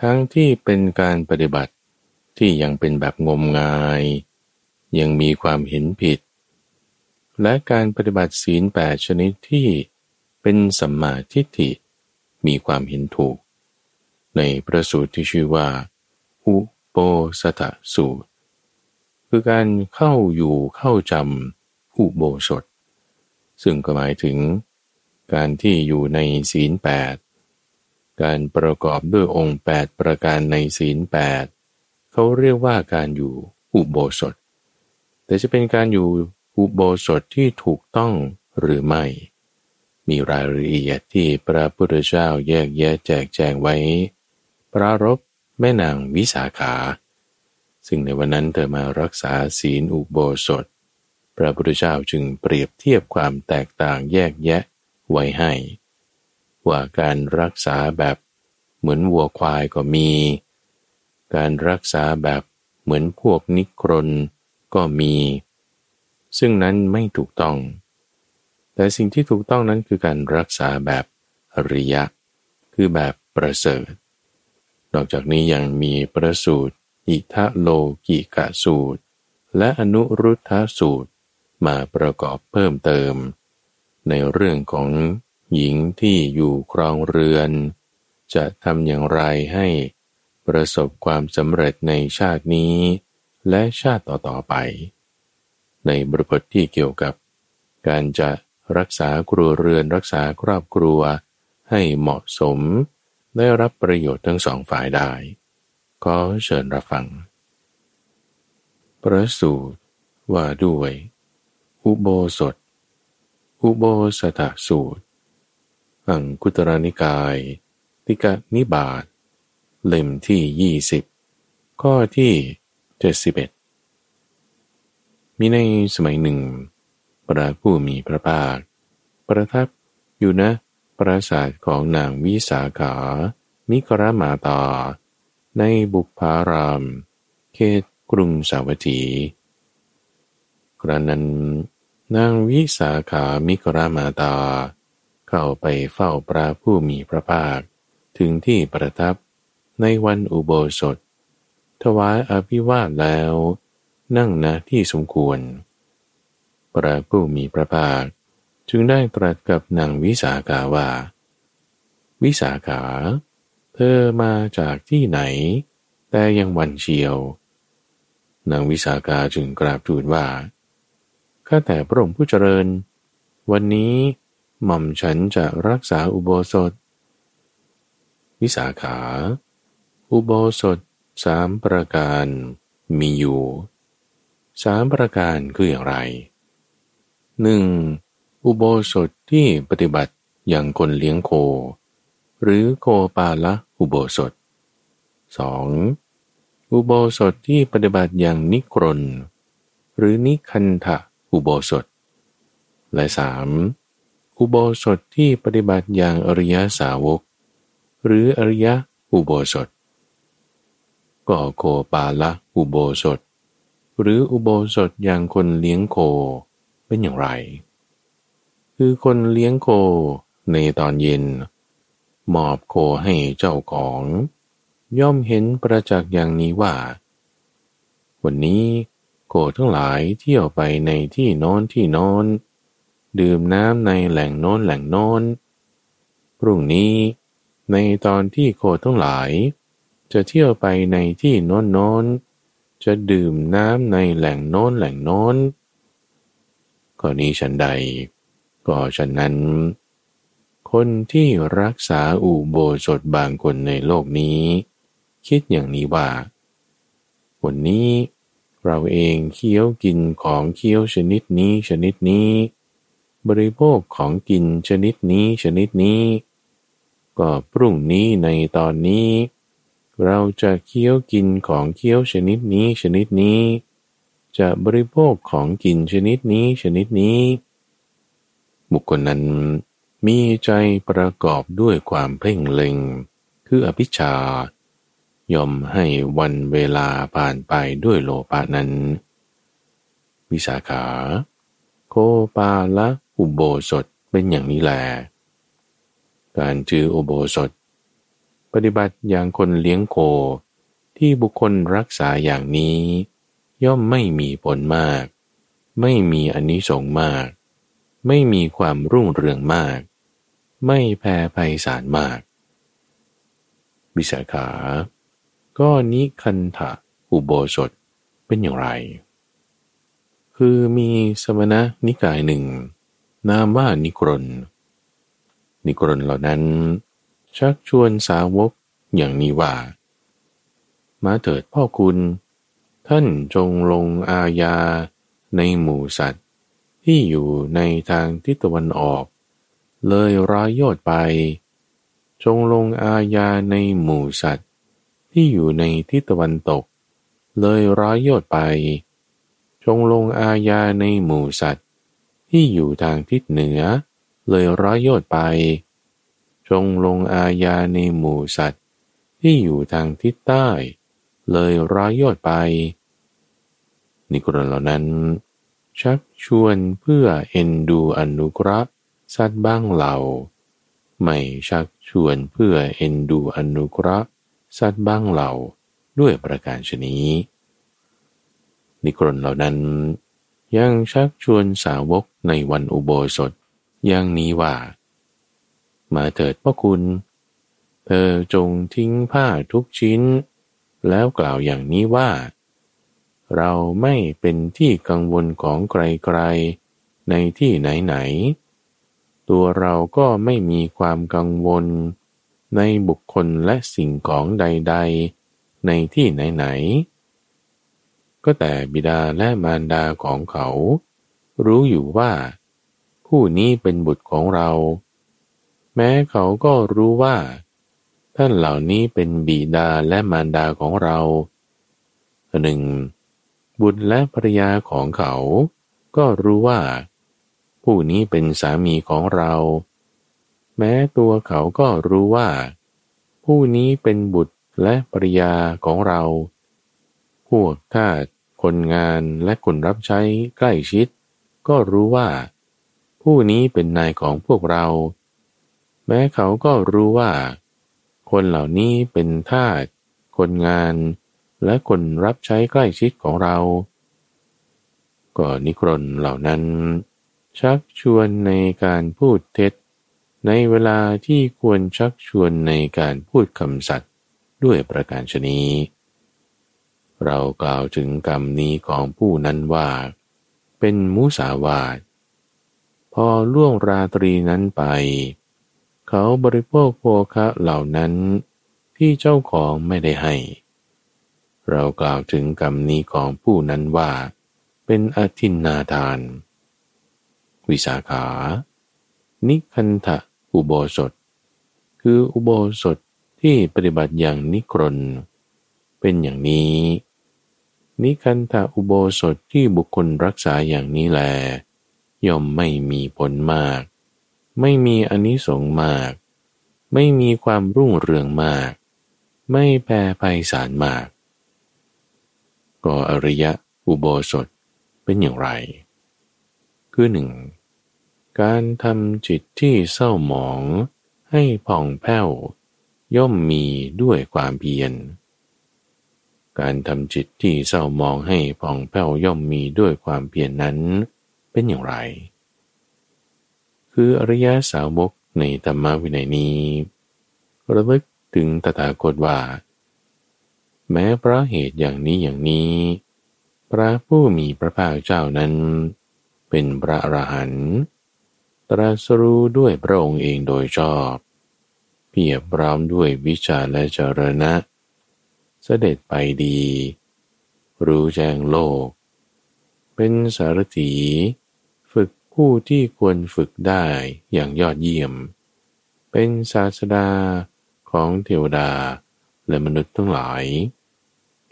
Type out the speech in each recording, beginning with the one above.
ทั้งที่เป็นการปฏิบัติที่ยังเป็นแบบงมงาย ยังมีความเห็นผิด และการปฏิบัติศีลแปดชนิดที่เป็นสัมมาทิฏฐิมีความเห็นถูก ในประสูตรที่ชื่อว่า อุโปสถสูตร คือการเข้าอยู่เข้าจำอุโบสถ ซึ่งก็หมายถึงการที่อยู่ในศีลแปด การประกอบด้วยองค์ 8 ประการในศีล 8เขาเรียกว่าการอยู่อุโบสถ แต่จะเป็นการอยู่อุโบสถที่ถูกต้องหรือไม่ มีรายละเอียดที่พระพุทธเจ้าแยกแยะแจกแจงไว้ ปรารบแม่นางวิสาขา ซึ่งในวันนั้นเธอมารักษาศีลอุโบสถ พระพุทธเจ้าจึงเปรียบเทียบความแตกต่างแยกแยะไว้ให้ ว่าการรักษาแบบเหมือนวัวควายก็มี การรักษาแบบเหมือนพวกนิครนก็มี ซึ่งนั้นไม่ถูกต้อง แต่สิ่งที่ถูกต้องนั้นคือการรักษาแบบอริยะ คือแบบประเสริฐ นอกจากนี้ยังมีประสูตรอิทะโลกิกะสูตร และอนุรุทธสูตรมาประกอบเพิ่มเติม ในเรื่องของ หญิงที่อยู่ครองเรือน จะทำอย่างไรให้ประสบความสำเร็จในชาตินี้ และชาติต่อๆไป ในบทบทที่เกี่ยวกับ การจะรักษาครัวเรือนรักษาครอบครัวให้เหมาะสม ได้รับประโยชน์ทั้งสองฝ่ายได้ ก็เชิญรับฟัง ประสูตรว่าด้วย อุโบสถ อุโบสถสูตร อังคุตรานิกาย ติกนิบาตเล่มที่ยี่สิบข้อที่เจ็ดสิบเอ็ดมีในสมัยหนึ่ง พระผู้มีพระภาค ประทับอยู่นะปราสาทของนางวิสาขา มิกรมาตา ในบุพาราม เขตกรุงสาวัตถี กระนั้น นางวิสาขามิกรมาตา เข้าไปเฝ้าพระผู้มีพระภาค ถึงที่ประทับในวันอุโบสถ ถวายอภิวาทแล้ว นั่งณที่สมควร พระผู้มีพระภาค จึงได้ตรัสกับนางวิสาขาว่า วิสาขา เธอมาจากที่ไหน แต่ยังวันเชียวนางวิสาขาจึงกราบทูลว่าข้าแต่พระองค์ผู้เจริญ วันนี้ หม่อมฉันจะรักษาอุโบสถ วิสาขา อุโบสถสามประการมีอยู่สามประการคืออย่างไรหนึ่งอุโบสถที่ปฏิบัติอย่างคนเลี้ยงโค หรือโคปาละอุโบสถสองอุโบสถที่ปฏิบัติอย่างนิกรนหรือนิคันทะอุโบสถ และสาม อุโบสถที่ปฏิบัติอย่างอริยสาวก หรืออริยอุโบสถก็โคปาละอุโบสถ หรืออุโบสถอย่างคนเลี้ยงโคเป็นอย่างไร คือคนเลี้ยงโคในตอนเย็น มอบโคให้เจ้าของ ย่อมเห็นประจักษ์อย่างนี้ว่า วันนี้โคทั้งหลายเที่ยวไปในที่นอนที่นอน ดื่มน้ำในแหล่งโน้นแหล่งโน้น พรุ่งนี้ในตอนที่โคทั้งหลาย จะเที่ยวไปในที่โน้นโน้น จะดื่มน้ำในแหล่งโน้นแหล่งโน้น ก็นี้ฉันใด ก็ฉันนั้น คนที่รักษาอุโบสถบางคนในโลกนี้ คิดอย่างนี้ว่า วันนี้เราเองเคี้ยวกินของเคี้ยวชนิดนี้ชนิดนี้ บริโภคของกินชนิดนี้ชนิดนี้ ก็พรุ่งนี้ในตอนนี้ เราจะเคี้ยวกินของเคี้ยวชนิดนี้ชนิดนี้ จะบริโภคของกินชนิดนี้ชนิดนี้ บุคคลนั้นมีใจประกอบด้วยความเพ่งเล็ง คืออภิชายอมให้วันเวลาผ่านไปด้วยโลภะนั้น วิสาขา โคปาละ อุโบสถเป็นอย่างนี้แหละการจืออุโบสถ ปฏิบัติอย่างคนเลี้ยงโคที่บุคคลรักษาอย่างนี้ ย่อมไม่มีผลมาก ไม่มีอนนิสงส์มาก ไม่มีความรุ่งเรืองมาก ไม่แพ้ภัยสารมากวิสาขา ก็นิคันธะอุโบสถเป็นอย่างไร คือมีสมณะนิกายหนึ่ง นามว่านิกรนนิกรนเหล่านั้น ชักชวนสาวกอย่างนี้ว่า มาเถิดพ่อคุณ ท่านจงลงอาญาในหมู่สัตว์ ที่อยู่ในทางทิศตะวันออก เลยร้ายโยดไป จงลงอาญาในหมู่สัตว์ ที่อยู่ในทิศตะวันตก เลยร้อยโยดไป จงลงอาญาในหมู่สัตว์ ที่อยู่ทางทิศเหนือ เลยร้อยโยดไป จงลงอาญาในหมู่สัตว์ ที่อยู่ทางทิศใต้ เลยร้อยโยดไปนิกรเหล่านั้น ชักชวนเพื่อเอ็นดูอนุกระสัตว์บ้างเหล่า ไม่ชักชวนเพื่อเอ็นดูอนุกระสัตว์บ้างเหล่าด้วยประการชนี้ นิกรนเหล่านั้น ยังชักชวนสาวกในวันอุโบสถอย่างนี้ว่า มาเถิดพ่อคุณ เธอจงทิ้งผ้าทุกชิ้น แล้วกล่าวอย่างนี้ว่า เราไม่เป็นที่กังวลของใครๆ ในที่ไหนๆ ตัวเราก็ไม่มีความกังวล ในบุคคลและสิ่งของใด ๆ ในที่ไหนๆ ก็แต่บิดาและมารดาของเขา รู้อยู่ว่า ผู้นี้เป็นบุตรของเรา แม้เขาก็รู้ว่า ท่านเหล่านี้เป็นบิดาและมารดาของเราหนึ่งบุตรและภรยาของเขา ก็รู้ว่า ผู้นี้เป็นสามีของเรา แม้ตัวเขาก็รู้ว่า ผู้นี้เป็นบุตรและปริยาของเรา พวกทาสคนงานและคนรับใช้ใกล้ชิด ก็รู้ว่า ผู้นี้เป็นนายของพวกเรา แม้เขาก็รู้ว่า คนเหล่านี้เป็นทาสคนงาน และคนรับใช้ใกล้ชิดของเรา ก็นิครนเหล่านั้น ชักชวนในการพูดเท็จ ในเวลาที่ควรชักชวนในการพูดคำสัตย์ด้วยประการชนี เรากล่าวถึงกรรมนี้ของผู้นั้นว่า เป็นมุสาวาท พอล่วงราตรีนั้นไป เขาบริโภคโภคะเหล่านั้นที่เจ้าของไม่ได้ให้ เรากล่าวถึงกรรมนี้ของผู้นั้นว่า เป็นอธินนาทาน วิสาขา นิคันทะอุโบสถ คืออุโบสถที่ปฏิบัติอย่างนิครนเป็นอย่างนี้ นิคันธาอุโบสถที่บุคคลรักษาอย่างนี้แล ย่อมไม่มีผลมาก ไม่มีอนิสงส์มาก ไม่มีความรุ่งเรืองมาก ไม่แพ่ภัยสารมาก ก็อริยะอุโบสถเป็นอย่างไร คือหนึ่งการทำจิตที่เศร้าหมองให้ผ่องแผ้ว ย่อมมีด้วยความเพียร การทำจิตที่เศร้ามองให้ผ่องแผ้วย่อมมีด้วยความเพียรนนั้นเป็นอย่างไร คืออริยสาวกในธรรมวินัยนี้ระลึกถึงตถาคตว่า แม้เพราะเหตุอย่างนี้อย่างนี้ พระผู้มีพระภาคเจ้านั้น เป็นพระอรหันต์ตรัสรู้ด้วยพระองค์เองโดยชอบ เพียบพร้อมด้วยวิชาและเจรณะ เสด็จไปดี รู้แจ้งโลก เป็นสารถีฝึกผู้ที่ควรฝึกได้อย่างยอดเยี่ยม เป็นศาสดาของเทวดาและมนุษย์ทั้งหลาย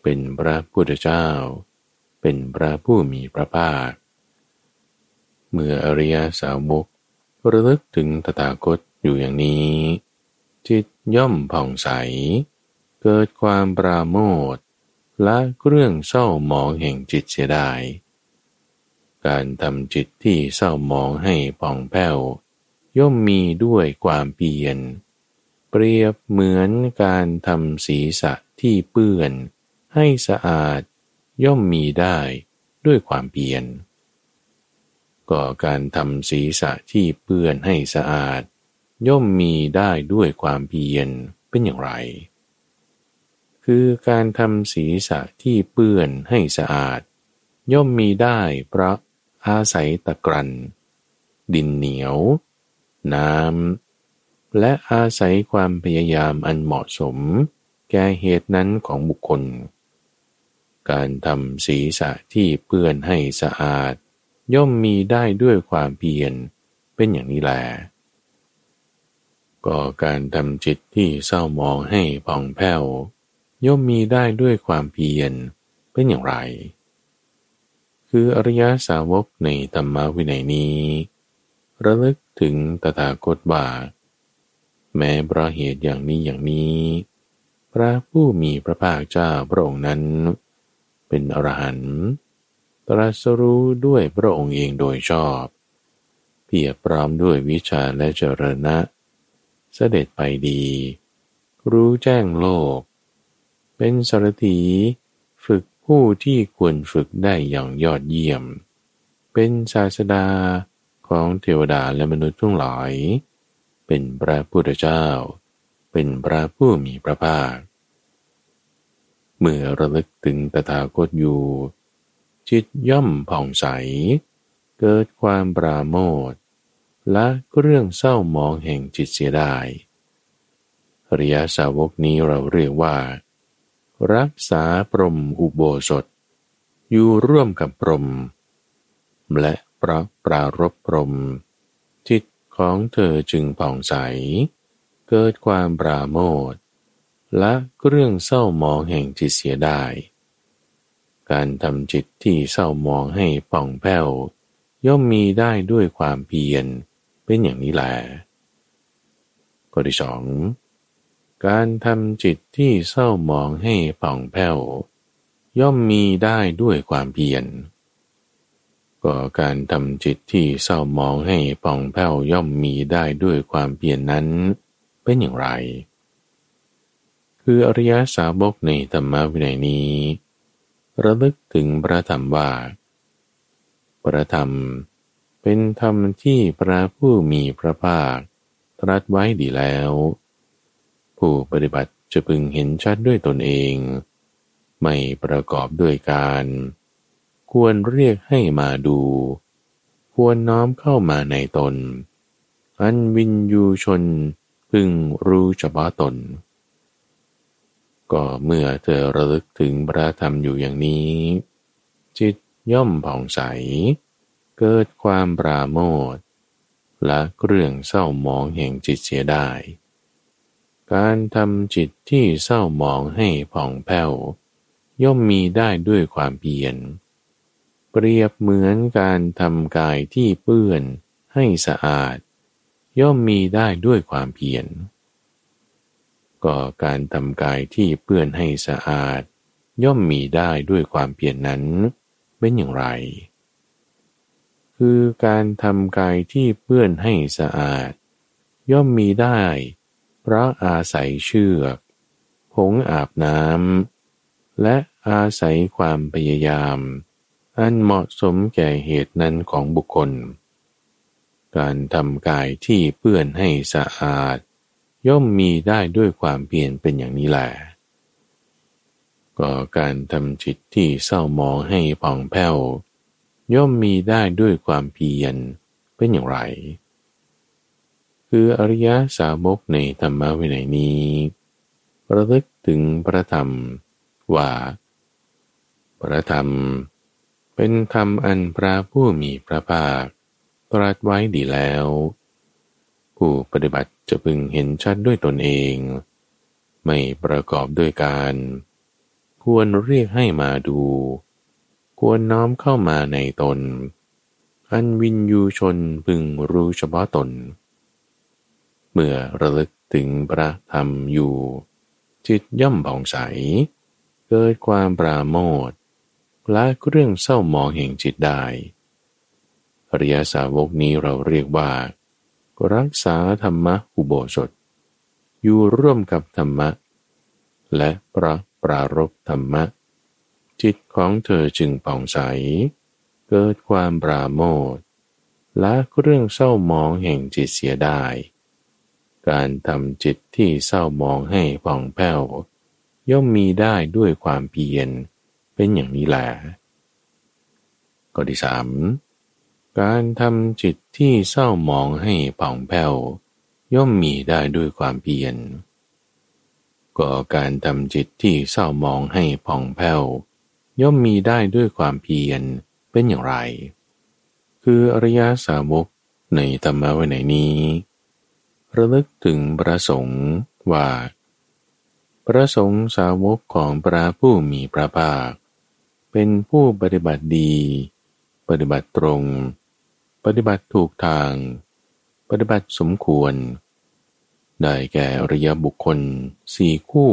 เป็นพระพุทธเจ้า เป็นพระผู้มีพระภาค เมื่ออริยสาวกระลึกถึงตถาคตอยู่อย่างนี้ จิตย่อมผ่องใส เกิดความปราโมทละเรื่องเศร้าหมองแห่งจิตเสียไดายการทำจิตที่เศร้าหมองให้ผ่องแผ้ว ย่อมมีด้วยความเปลี่ยน เปรียบเหมือนการทำศีรษะที่เปื้อน ให้สะอาดย่อมมีได้ด้วยความเปลี่ยน ก็การทำศีรษะที่เปื้อนให้สะอาด ย่อมมีได้ด้วยความเพียรเป็นอย่างไร คือการทำศีรษะที่เปื้อนให้สะอาด ย่อมมีได้เพราะอาศัยตะกรัน ดินเหนียว น้ำ และอาศัยความพยายามอันเหมาะสม แก่เหตุนั้นของบุคคล การทำศีรษะที่เปื้อนให้สะอาด ย่อมมีได้ด้วยความเพียรเป็นอย่างนี้แหลก็การทำจิตที่เศร้ามองให้ผ่องแผ้ว ย่อมมีได้ด้วยความเพียรเป็นอย่างไร คืออริยสาวกในธรรมวินัยนี้ ระลึกถึงตถาคตว่าแม้เพราะเหตุอย่างนี้อย่างนี้ พระผู้มีพระภาคเจ้าพระองค์นั้น เป็นอรหันต์ตรัสรู้ด้วยพระองค์เองโดยชอบ เพียรพร้อมด้วยวิชาและเจรณะ เสด็จไปดี รู้แจ้งโลก เป็นสารถีฝึกผู้ที่ควรฝึกได้อย่างยอดเยี่ยม เป็นศาสดาของเทวดาและมนุษย์ทุกหลาย เป็นพระพุทธเจ้า เป็นพระผู้มีพระภาค เมื่อระลึกถึงตถาคตอยู่ จิตย่อมผ่องใส เกิดความปราโมทและเรื่องเศร้ามองแห่งจิตเสียไดายอริยสาวกนี้เราเรียกว่า รักษาปรมอุโบสถ อยู่ร่วมกับปรม และพระปรารบปรม จิตของเธอจึงผ่องใส เกิดความปราโมทและเรื่องเศร้ามองแห่งจิตเสียได้ การทำจิตที่เศร้ามองให้ป่องแผ้ว ย่อมมีได้ด้วยความเพียรเป็นอย่างนี้แหละข้อที่สอง การทำจิตที่เศร้าหมองให้ผ่องแผ้ว ย่อมมีได้ด้วยความเพียรก็การทำจิตที่เศร้าหมองให้ผ่องแผ้วย่อมมีได้ด้วยความเพียรนนั้นเป็นอย่างไร คืออริยสาวกในธรรมวินัยนี้ ระลึกถึงพระธรรมว่าพระธรรมเป็นธรรมที่พระผู้มีพระภาค ตรัสไว้ดีแล้ว ผู้ปฏิบัติจะพึงเห็นชัดด้วยตนเอง ไม่ประกอบด้วยการ ควรเรียกให้มาดู ควรน้อมเข้ามาในตน อันวินยูชนพึงรู้เฉพาะตน ก็เมื่อเธอระลึกถึงพระธรรมอยู่อย่างนี้ จิตย่อมผ่องใส เกิดความปราโมทและเรื่องเศร้าหมองแห่งจิตเสียได้ การทำจิตที่เศร้าหมองให้ผ่องแผ้ว ย่อมมีได้ด้วยความเพียร เปรียบเหมือนการทำกายที่เปื้อนให้สะอาด ย่อมมีได้ด้วยความเพียรก็การทำกายที่เปื้อนให้สะอาด ย่อมมีได้ด้วยความเพียรนนั้นเป็นอย่างไร คือการทำกายที่เปื้อนให้สะอาด ย่อมมีได้ พราะอาศัยเชือกผงอาบน้ำ และอาศัยความพยายาม อันเหมาะสมแก่เหตุนั้นของบุคคล การทำกายที่เปื้อนให้สะอาด ย่อมมีได้ด้วยความเพียรเป็นอย่างนี้แหละก็การทำจิตที่เศร้าหมองให้ผ่องแผ้ว ย่อมมีได้ด้วยความเพียรเป็นอย่างไร คืออริยสาวกในธรรมวินัยนี้ระลึกถึงพระธรรมว่า พระธรรม เป็นธรรมอันพระผู้มีพระภาค ตรัสไว้ดีแล้ว ผู้ปฏิบัติจะพึงเห็นชัดด้วยตนเอง ไม่ประกอบด้วยการ ควรเรียกให้มาดู ควรน้อมเข้ามาในตน อันวินยูชนพึงรู้เฉพาะตน มื่อระลึกถึงพระธรรมอยู่ จิตย่อมผ่องใส เกิดความปราโมทละเรื่องเศร้าหมองแห่งจิตได้อริยสาวกนี้เราเรียกว่า รักษาธรรมะอุโบสถ อยู่ร่วมกับธรรมะ และประปรารบธรรมะ จิตของเธอจึงป่องใส เกิดความปราโมทละเรื่องเศร้าหมองแห่งจิตเสียได้ การทำจิตที่เศร้าหมองให้ผ่องแผ้ว ย่อมมีได้ด้วยความเพียรเป็นอย่างนี้แหละข้อที่สามการทำจิตที่เศร้าหมองให้ผ่องแผ้ว ย่อมมีได้ด้วยความเพียรก็การทำจิตที่เศร้าหมองให้ผ่องแผ้ว ย่อมมีได้ด้วยความเพียรเป็นอย่างไร คืออริยสาวกในธรรมะวันไหนนี้ ระลึกถึงพระสงฆ์ว่า พระสงฆ์สาวกของพระผู้มีพระภาค เป็นผู้ปฏิบัติดี ปฏิบัติตรง ปฏิบัติถูกทาง ปฏิบัติสมควร ได้แก่อริยบุคคลสี่คู่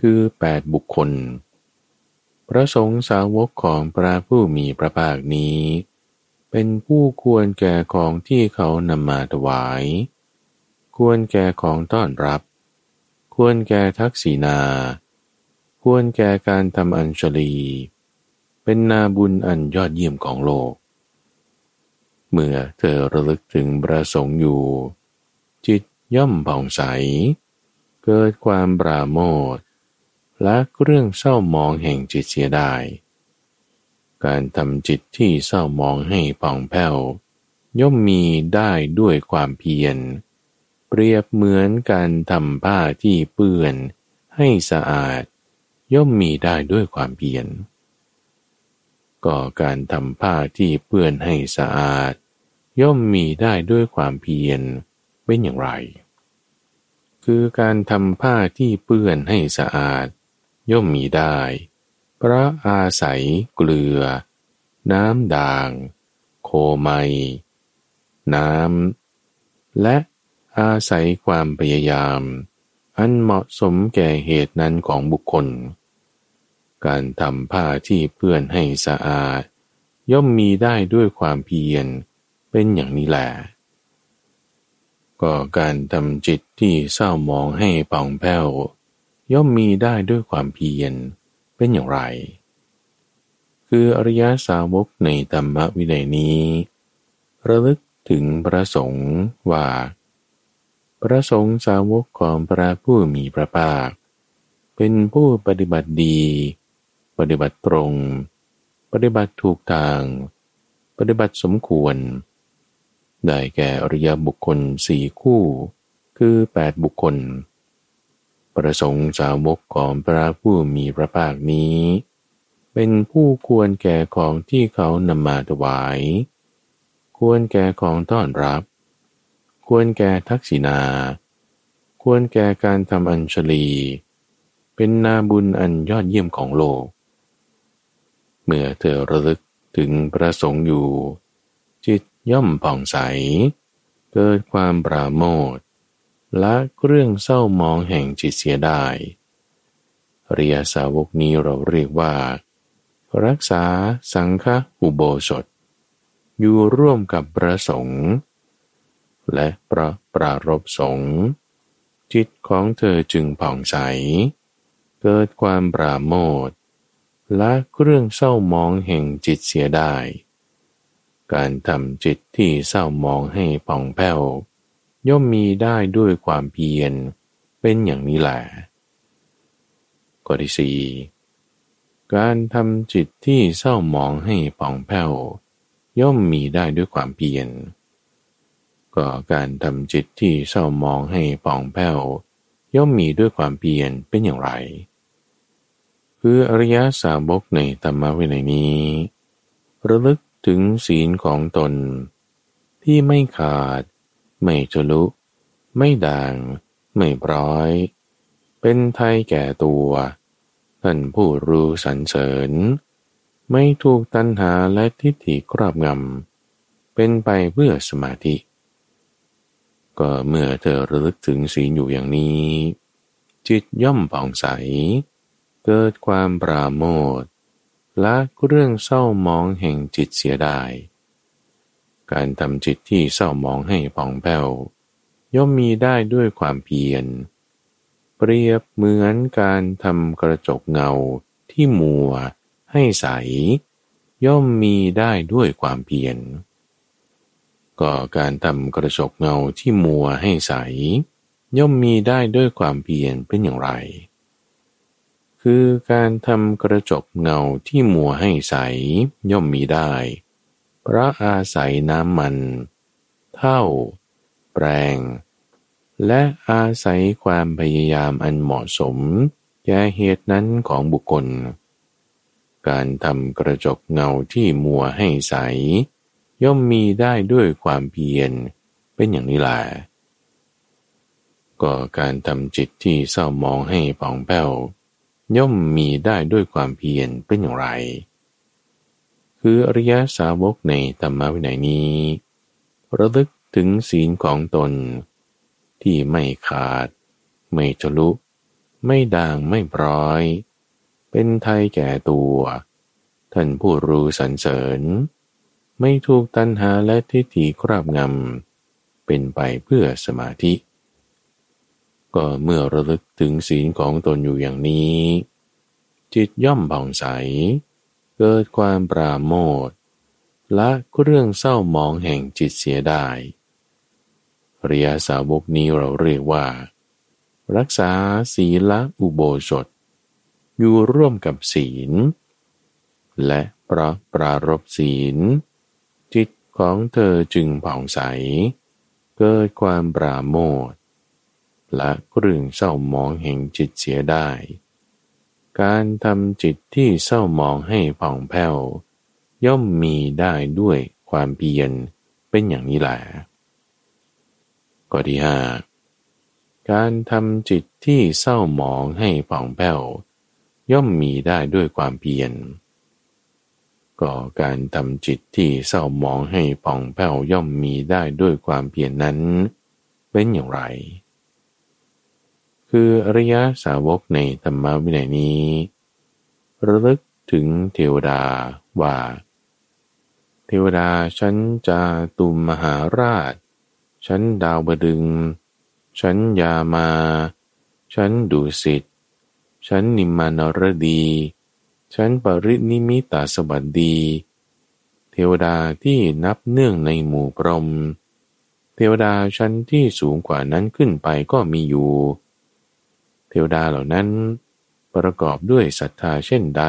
คือแปดบุคคล พระสงฆ์สาวกของพระผู้มีพระภาคนี้ เป็นผู้ควรแก่ของที่เขานำมาถวาย ควรแก่ของต้อนรับ ควรแก่ทักษีนา ควรแก่การทำอัญชลี เป็นนาบุญอันยอดเยี่ยมของโลก เมื่อเธอระลึกถึงประสงค์อยู่ จิตย่อมผ่องใส เกิดความปราโมทและเรื่องเศร้ามองแห่งจิตเสียได้ การทำจิตที่เศร้ามองให้ผ่องแผ้ว ย่อมมีได้ด้วยความเพียร เปรียบเหมือนการทำผ้าที่เปื้อน ให้สะอาด ย่อมมีได้ด้วยความเพียรก็การทำผ้าที่เปื้อนให้สะอาด ย่อมมีได้ด้วยความเพียรเป็นอย่างไร คือการทำผ้าที่เปื้อนให้สะอาด ย่อมมีได้ พระอาศัยเกลือ น้ำด่าง โคไมน้ำ และ อาศัยความพยายาม อันเหมาะสมแก่เหตุนั้นของบุคคล การทำผ้าที่เปื้อนให้สะอาด ย่อมมีได้ด้วยความเพียรเป็นอย่างนี้แหละก็การทำจิตที่เศร้ามองให้ป่องแผ้วย่อมมีได้ด้วยความเพียรเป็นอย่างไร คืออริยสาวกในธรรมวินัยนี้ ระลึกถึงพระสงฆ์ว่า พระสงฆ์สาวกของพระผู้มีพระภาค เป็นผู้ปฏิบัติดี ปฏิบัติตรง ปฏิบัติถูกทาง ปฏิบัติสมควร ได้แก่อริยบุคคลสี่คู่ คือแปดบุคคล ประสงค์สาวกของพระผู้มีพระภาคนี้ เป็นผู้ควรแก่ของที่เขานำมาถวาย ควรแก่ของต้อนรับ ควรแก่ทักษิณา ควรแก่การทำอัญชลี เป็นนาบุญอันยอดเยี่ยมของโลก เมื่อเธอระลึกถึงพระสงฆ์อยู่ จิตย่อมผ่องใส เกิดความปราโมทละเรื่องเศร้ามองแห่งจิตเสียได้เรียสาวกนี้เราเรียกว่า รักษาสังฆอุโบสถ อยู่ร่วมกับพระสงฆ์ และประปรารบสงจิตของเธอจึงผ่องใส เกิดความปราโมทละเรื่องเศร้ามองแห่งจิตเสียได้ การทำจิตที่เศร้ามองให้ป่องแผ้ว ย่อมมีได้ด้วยความเพียรเป็นอย่างนี้แหละข้อที่สี่การทำจิตที่เศร้ามองให้ป่องแผ้ว ย่อมมีได้ด้วยความเพียร ก็การทำจิตที่เศร้ามองให้ป่องแผ้ว ย่อมมีด้วยความเพียรเป็นอย่างไร คืออริยสาวกในธรรมวินัยนี้ ระลึกถึงศีลของตน ที่ไม่ขาด ไม่ทะลุ ไม่ด่าง ไม่ปร้อย เป็นไทยแก่ตัวท่านผู้รู้สรรเสริญ ไม่ถูกตัณหาและทิฏฐิครอบงำ เป็นไปเพื่อสมาธิ ก็เมื่อเธอระลึกถึงศีลอยู่อย่างนี้ จิตย่อมผ่องใส เกิดความปราโมทละเรื่องเศร้ามองแห่งจิตเสียดาย การทำจิตที่เศร้ามองให้ผ่องแผ้วย่อมมีได้ด้วยความเพียร เปรียบเหมือนการทำกระจกเงาที่มัวให้ใส ย่อมมีได้ด้วยความเพียร ก็การทำกระจกเงาที่มัวให้ใส ย่อมมีได้ด้วยความเพียรเป็นอย่างไร คือการทำกระจกเงาที่มัวให้ใส ย่อมมีได้ พระอาศัยน้ำมัน เท่า แปรง และอาศัยความพยายามอันเหมาะสมแก่เหตุนั้นของบุคคล การทำกระจกเงาที่มัวให้ใส ย่อมมีได้ด้วยความเพียรเป็นอย่างนี้แหละก็การทำจิตที่เศร้ามองให้ผ่องแผ้วย่อมมีได้ด้วยความเพียรเป็นอย่างไร คืออริยสาวกในธรรมวินัยนี้ ระลึกถึงศีลของตน ที่ไม่ขาด ไม่ทะลุ ไม่ด่างไม่ปร้อย เป็นไทยแก่ตัว ท่านผู้รู้สรรเสริญ ไม่ถูกตัณหาและทิฏฐิครอบงำ เป็นไปเพื่อสมาธิ ก็เมื่อระลึกถึงศีลของตนอยู่อย่างนี้ จิตย่อมผ่องใส เกิดความปราโมทละเรื่องเศร้ามองแห่งจิตเสียได้ริยสาวกนี้เราเรียกว่า รักษาศีละอุโบสถ อยู่ร่วมกับศีล และปราปรารบศีล จิตของเธอจึงผ่องใส เกิดความปราโมทและเรื่องเศร้ามองแห่งจิตเสียได้ การทำจิตที่เศร้ามองให้ผ่องแผ้ว ย่อมมีได้ด้วยความเพียรเป็นอย่างนี้แหละข้อที่ห้าการทำจิตที่เศร้าหมองให้ผ่องแผ้วย่อมมีได้ด้วยความเพียร ก็การทำจิตที่เศร้าหมองให้ผ่องแผ้วย่อมมีได้ด้วยความเพียรนนั้น เป็นอย่างไร คืออริยสาวกในธรรมวินัยนี้ ระลึกถึงเทวดาว่า เทวดาฉันจะตุมมหาราชฉันดาวบดึงฉันยามาฉันดุสิตฉันนิมานรดี ฉันปรินิมิตาสวัสดี เทวดาที่นับเนื่องในหมู่พรหมเทวดาชั้นที่สูงกว่านั้นขึ้นไปก็มีอยู่ เทวดาเหล่านั้น ประกอบด้วยศรัทธาเช่นใด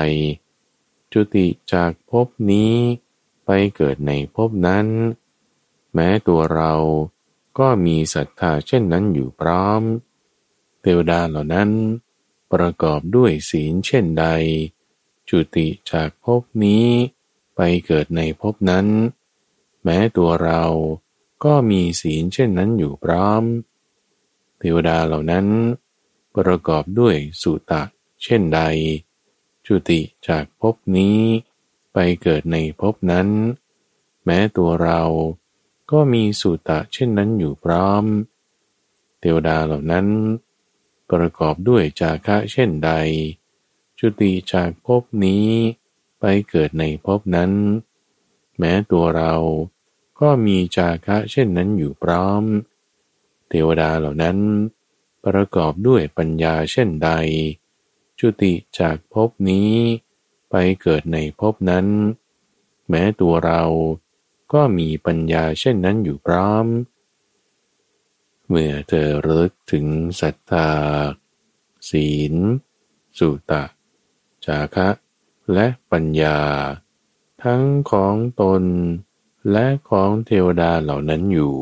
จุติจากภพนี้ไปเกิดในภพนั้น แม้ตัวเราก็มีศรัทธาเช่นนั้นอยู่พร้อม เทวดาเหล่านั้น ประกอบด้วยศีลเช่นใด จุติจากภพนี้ไปเกิดในภพนั้น แม้ตัวเราก็มีศีลเช่นนั้นอยู่พร้อม เทวดาเหล่านั้น ประกอบด้วยสุตะเช่นใด จุติจากภพนี้ไปเกิดในภพนั้น แม้ตัวเราก็มีสุตะเช่นนั้นอยู่พร้อม เทวดาเหล่านั้น ประกอบด้วยจาคะเช่นใด จุติจากภพนี้ไปเกิดในภพนั้น แม้ตัวเราก็มีจาคะเช่นนั้นอยู่พร้อม เทวดาเหล่านั้น ประกอบด้วยปัญญาเช่นใด จุติจากภพนี้ ไปเกิดในภพนั้น แม้ตัวเราก็มีปัญญาเช่นนั้นอยู่พร้อม เมื่อเธอรึกถึงศรัทธาศีล สุตะ จาคะ และปัญญา ทั้งของตนและของเทวดาเหล่านั้นอยู่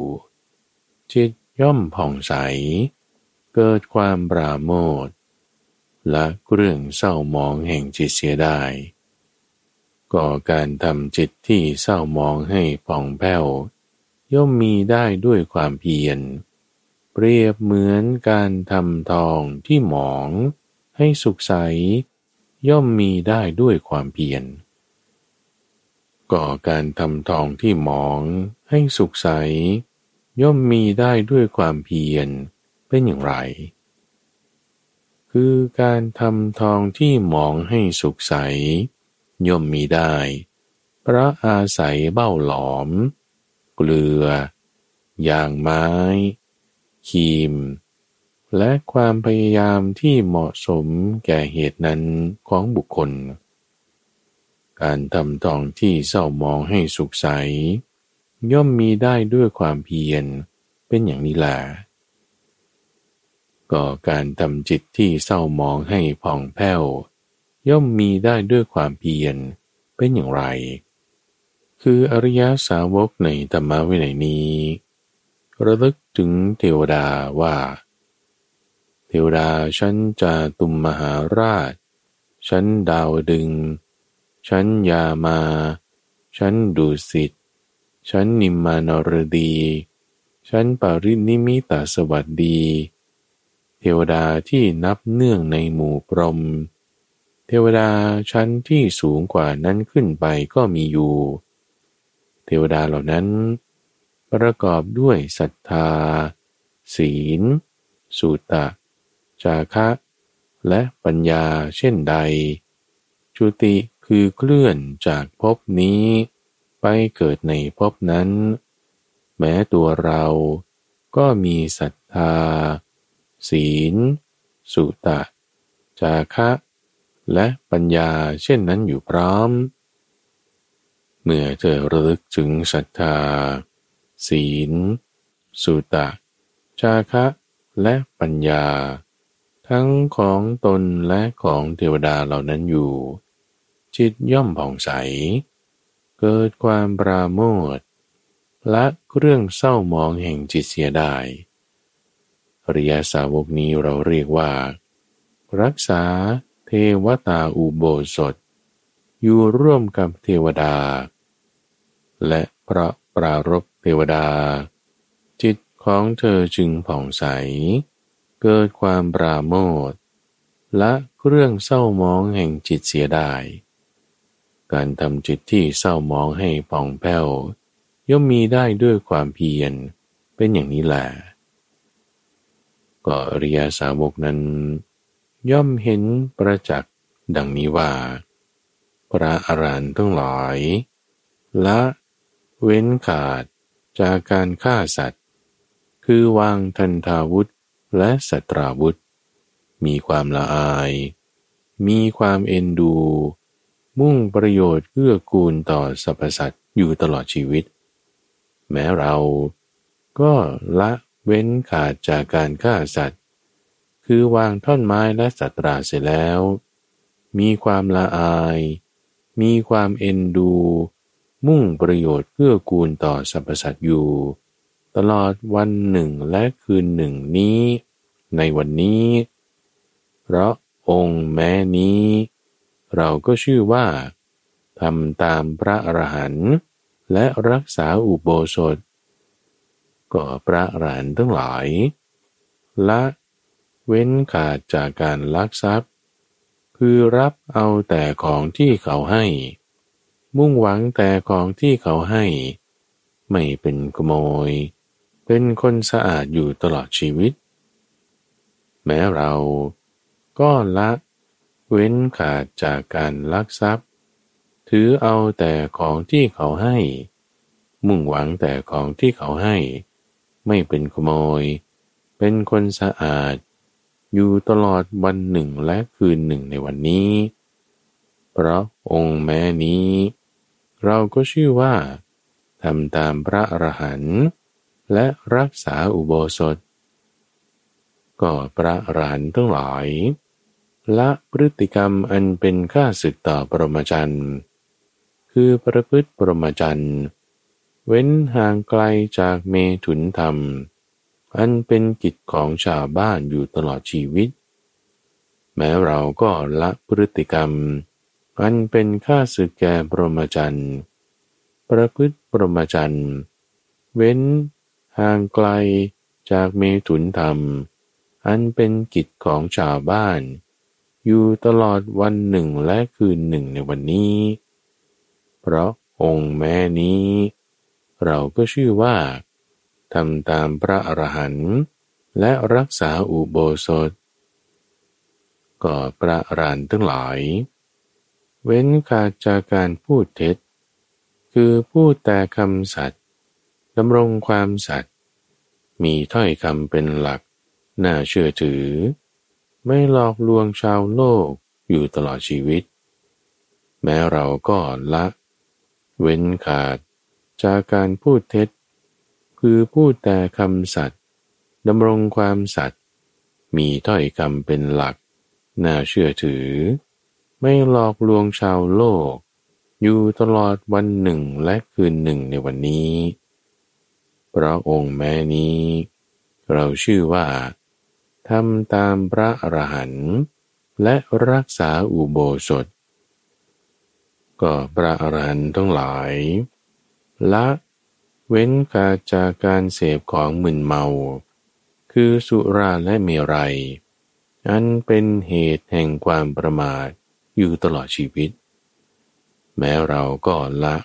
จิตย่อมผ่องใส เกิดความปราโมทและเรื่องเศร้ามองแห่งจิตเสียได้ก็การทำจิตที่เศร้ามองให้ผ่องแผ้วย่อมมีได้ด้วยความเพียร เปรียบเหมือนการทำทองที่หมองให้สุขใส ย่อมมีได้ด้วยความเพียรก็การทำทองที่หมองให้สุขใส ย่อมมีได้ด้วยความเพียรเป็นอย่างไร คือการทำทองที่หมองให้สุขใส ย่อมมีได้เพราะอาศัยเบ้าหลอม เกลือ ยางไม้ คีม และความพยายามที่เหมาะสมแก่เหตุนั้นของบุคคล การทำทองที่เศร้ามองให้สุขใส ย่อมมีได้ด้วยความเพียรเป็นอย่างนี้แหละก็การทำจิตที่เศร้ามองให้ผ่องแผ้ว ย่อมมีได้ด้วยความเพียรเป็นอย่างไร คืออริยสาวกในธรรมวินัยนี้ ระลึกถึงเทวดาว่า เทวดาฉันจะตุมมหาราชฉันดาวดึงฉันยามาฉันดุสิตฉันนิมมานรดีฉันปารินิมิตาสวัสดี เทวดาที่นับเนื่องในหมู่พรหม เทวดาชั้นที่สูงกว่านั้นขึ้นไปก็มีอยู่ เทวดาเหล่านั้น ประกอบด้วยศรัทธา ศีลสุตะ จาคะ และปัญญาเช่นใด จุติคือเคลื่อนจากภพนี้ ไปเกิดในภพนั้น แม้ตัวเราก็มีศรัทธา ศีล สุตะ จาคะ และปัญญาเช่นนั้นอยู่พร้อม เมื่อเธอระลึกถึงศรัทธา ศีล สุตะชาคะ และปัญญา ทั้งของตนและของเทวดาเหล่านั้นอยู่ จิตย่อมผ่องใส เกิดความปราโมทและเรื่องเศร้ามองแห่งจิตเสียได้ริยสาวกนี้เราเรียกว่า รักษาเทวตาอุโบสถ อยู่ร่วมกับเทวดา และพระปรารบเทวดา จิตของเธอจึงผ่องใส เกิดความปราโมทและเรื่องเศร้ามองแห่งจิตเสียดาย การทำจิตที่เศร้ามองให้ผ่องแผ้วย่อมมีได้ด้วยความเพียรเป็นอย่างนี้แหละก็อริยสาวกนั้น ย่อมเห็นประจักษ์ดังนี้ว่า พระอรันทั้งหลายละเว้นขาดจากการฆ่าสัตว์ คือวางทันทาวุธ และสัตราวุธ มีความละอาย มีความเอ็นดู มุ่งประโยชน์เพื่อกูลต่อสรรพสัตว์อยู่ตลอดชีวิต แม้เราก็ละเว้นขาดจากการฆ่าสัตว์ คือวางท่อนไม้และสัตราเสร็จแล้ว มีความละอาย มีความเอ็นดู มุ่งประโยชน์เพื่อกูลต่อสรรพสัตว์อยู่ ตลอดวันหนึ่งและคืนหนึ่งนี้ ในวันนี้ เพราะองค์แม้นี้ เราก็ชื่อว่าทำตามพระอรหันต์และรักษาอุโบสถ ก็พระอรหันต์ทั้งหลาย ละเว้นขาดจากการลักทรัพย์ คือรับเอาแต่ของที่เขาให้ มุ่งหวังแต่ของที่เขาให้ ไม่เป็นขโมย เป็นคนสะอาดอยู่ตลอดชีวิต แม้เราก็ละเว้นขาดจากการลักทรัพย์ ถือเอาแต่ของที่เขาให้ มุ่งหวังแต่ของที่เขาให้ ไม่เป็นขโมย เป็นคนสะอาด อยู่ตลอดวันหนึ่งและคืนหนึ่งในวันนี้ เพราะองค์แม้นี้ เราก็ชื่อว่าทำตามพระอรหันต์ และรักษาอุโบสถ ก็พระอรหันต์ทั้งหลายละพฤติกรรมอันเป็นค่าศึกต่อปรมจันทร์คือประพฤติปรมจันทร์เว้นห่างไกลจากเมถุนธรรม อันเป็นกิจของชาวบ้านอยู่ตลอดชีวิต แม้เราก็ละพฤติกรรม อันเป็นค่าศึกแก่ปรมจันทร์ประพฤติปรมจันทร์เว้น ห่างไกลจากเมถุนธรรม อันเป็นกิจของชาวบ้าน อยู่ตลอดวันหนึ่งและคืนหนึ่งในวันนี้ เพราะองค์แม่นี้ เราก็ชื่อว่าทำตามพระอรหันต์และรักษาอุโบสถ ก็พระรหันทั้งหลาย เว้นขาดจากการพูดเท็จ คือพูดแต่คำสัตย์ ดำรงความสัตย์มีถ้อยคำเป็นหลัก น่าเชื่อถือ ไม่หลอกลวงชาวโลกอยู่ตลอดชีวิต แม้เราก็ละ เว้นขาด จากการพูดเท็จ คือพูดแต่คำสัตย์ดำรงความสัตย์มีถ้อยคำเป็นหลัก น่าเชื่อถือ ไม่หลอกลวงชาวโลก อยู่ตลอดวันหนึ่งและคืนหนึ่งในวันนี้ พระองค์แม้นี้ เราชื่อว่าทำตามพระอรหันต์และรักษาอุโบสถ ก็พระอรหันต์ทั้งหลาย ละเว้นกาจากการเสพของมึนเมา คือสุราและเมรัย อันเป็นเหตุแห่งความประมาทอยู่ตลอดชีวิต แม้เราก็ละ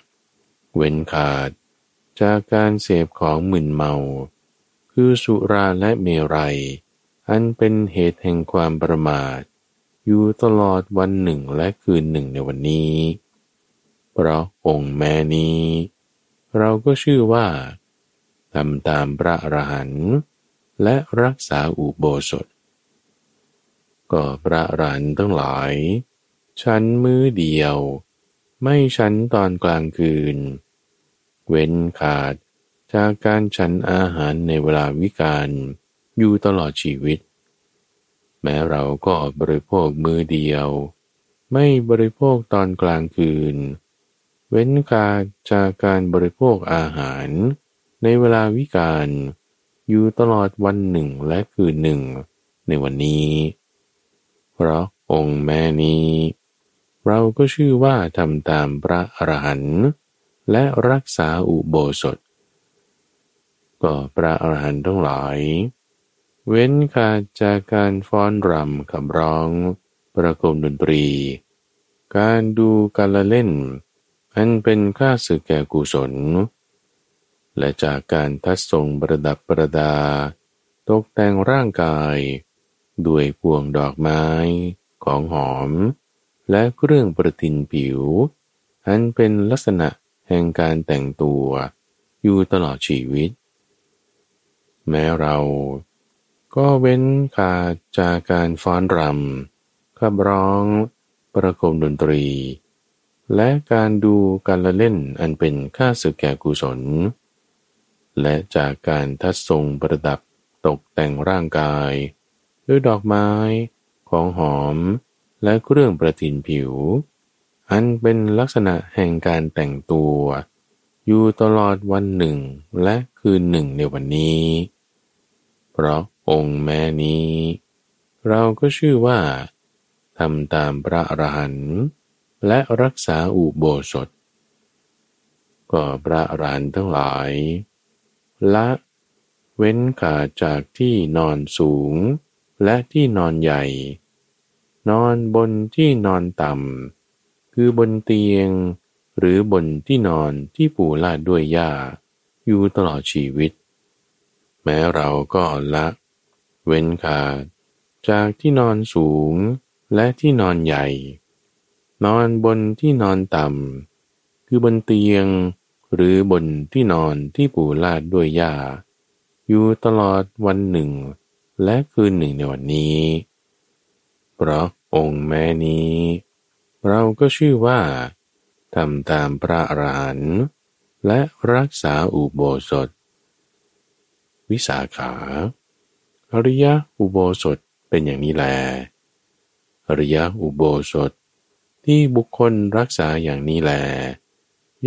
เว้นขาด จากการเสพของมึนเมา คือสุราและเมรัย อันเป็นเหตุแห่งความประมาท อยู่ตลอดวันหนึ่งและคืนหนึ่งในวันนี้ เพราะองค์แม่นี้ เราก็ชื่อว่าทำตามพระอรหันต์และรักษาอุโบสถ ก็พระอรหันต์ทั้งหลายชั้นมื้อเดียว ไม่ชั้นตอนกลางคืน เว้นขาด จากการฉันอาหารในเวลาวิกาลอยู่ตลอดชีวิต แม้เราก็บริโภคมือเดียว ไม่บริโภคตอนกลางคืน เว้นขาดจากการบริโภคอาหาร ในเวลาวิกาลอยู่ตลอดวันหนึ่งและคืนหนึ่งในวันนี้ เพราะองค์แม่นี้ เราก็ชื่อว่าทำตามพระอรหันต์ และรักษาอุโบสถ ก็พระอรหันต์ทั้งหลาย เว้นขาดจากการฟ้อนรำขับร้อง ประกมดนตรี การดูการละเล่น อันเป็นค่าสึกแก่กุศล และจากการทัดทรงประดับประดา ตกแต่งร่างกาย ด้วยพวงดอกไม้ของหอม และเครื่องประทินผิว อันเป็นลักษณะ แห่งการแต่งตัวอยู่ตลอดชีวิต แม้เราก็เว้นขาดจากการฟ้อนรำขับร้องประกมดนตรี และการดูการละเล่นอันเป็นค่าสึกแก่กุศล และจากการทัดทรงประดับตกแต่งร่างกาย ด้วยดอกไม้ ของหอมและเครื่องประทินผิว อันเป็นลักษณะแห่งการแต่งตัว อยู่ตลอดวันหนึ่งและคืนหนึ่งในวันนี้ เพราะองค์แม่นี้ เราก็ชื่อว่าทำตามพระอรหันต์และรักษาอุโบสถ ก็พระอรหันต์ทั้งหลาย ละเว้นขาดจากที่นอนสูงและที่นอนใหญ่ นอนบนที่นอนต่ำ คือบนเตียง หรือบนที่นอนที่ปูลาดด้วยหญ้า อยู่ตลอดชีวิต แม้เราก็ละ เว้นขาด จากที่นอนสูงและที่นอนใหญ่ นอนบนที่นอนต่ำ คือบนเตียง หรือบนที่นอนที่ปูลาดด้วยหญ้า อยู่ตลอดวันหนึ่ง และคืนหนึ่งในวันนี้ เพราะองค์แม่นี้ เราก็ชื่อว่าทำตามพระอรหันต์และรักษาอุโบสถ วิสาขา อริยะอุโบสถเป็นอย่างนี้แล อริยอุโบสถที่บุคคลรักษาอย่างนี้แล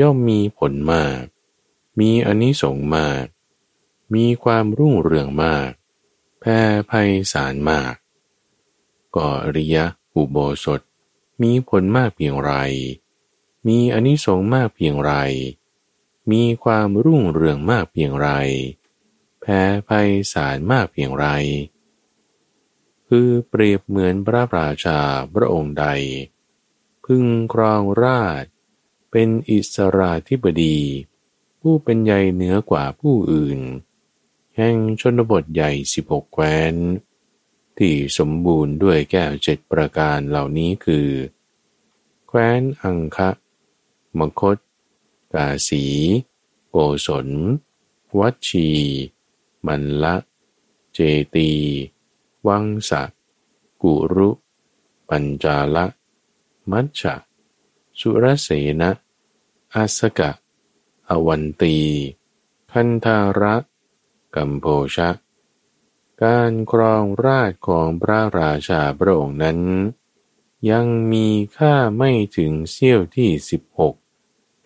ย่อมมีผลมาก มีอนิสงส์มาก มีความรุ่งเรืองมากแพ่ภัยสารมากก็อริยอุโบสถ มีผลมากเพียงไร มีอนิสงส์มากเพียงไร มีความรุ่งเรืองมากเพียงไร แพ้ภัยสารมากเพียงไร คือเปรียบเหมือนพระราชาพระองค์ใด พึงครองราช เป็นอิสราธิบดี ผู้เป็นใหญ่เหนือกว่าผู้อื่น แห่งชนบทใหญ่สิบหกแคว้น ที่สมบูรณ์ด้วยแก้วเจ็ดประการเหล่านี้คือ แคว้นอังคะมคต กาสี โกศล วัชี มันละ เจตี วังสะ กุรุ ปัญจาละ มัชชะ สุรเสนะอาสกะ อวันตี คันธาระ กัมโพชะ การครองราชของพระราชาพระองค์นั้น ยังมีค่าไม่ถึงเสี้ยวที่สิบหก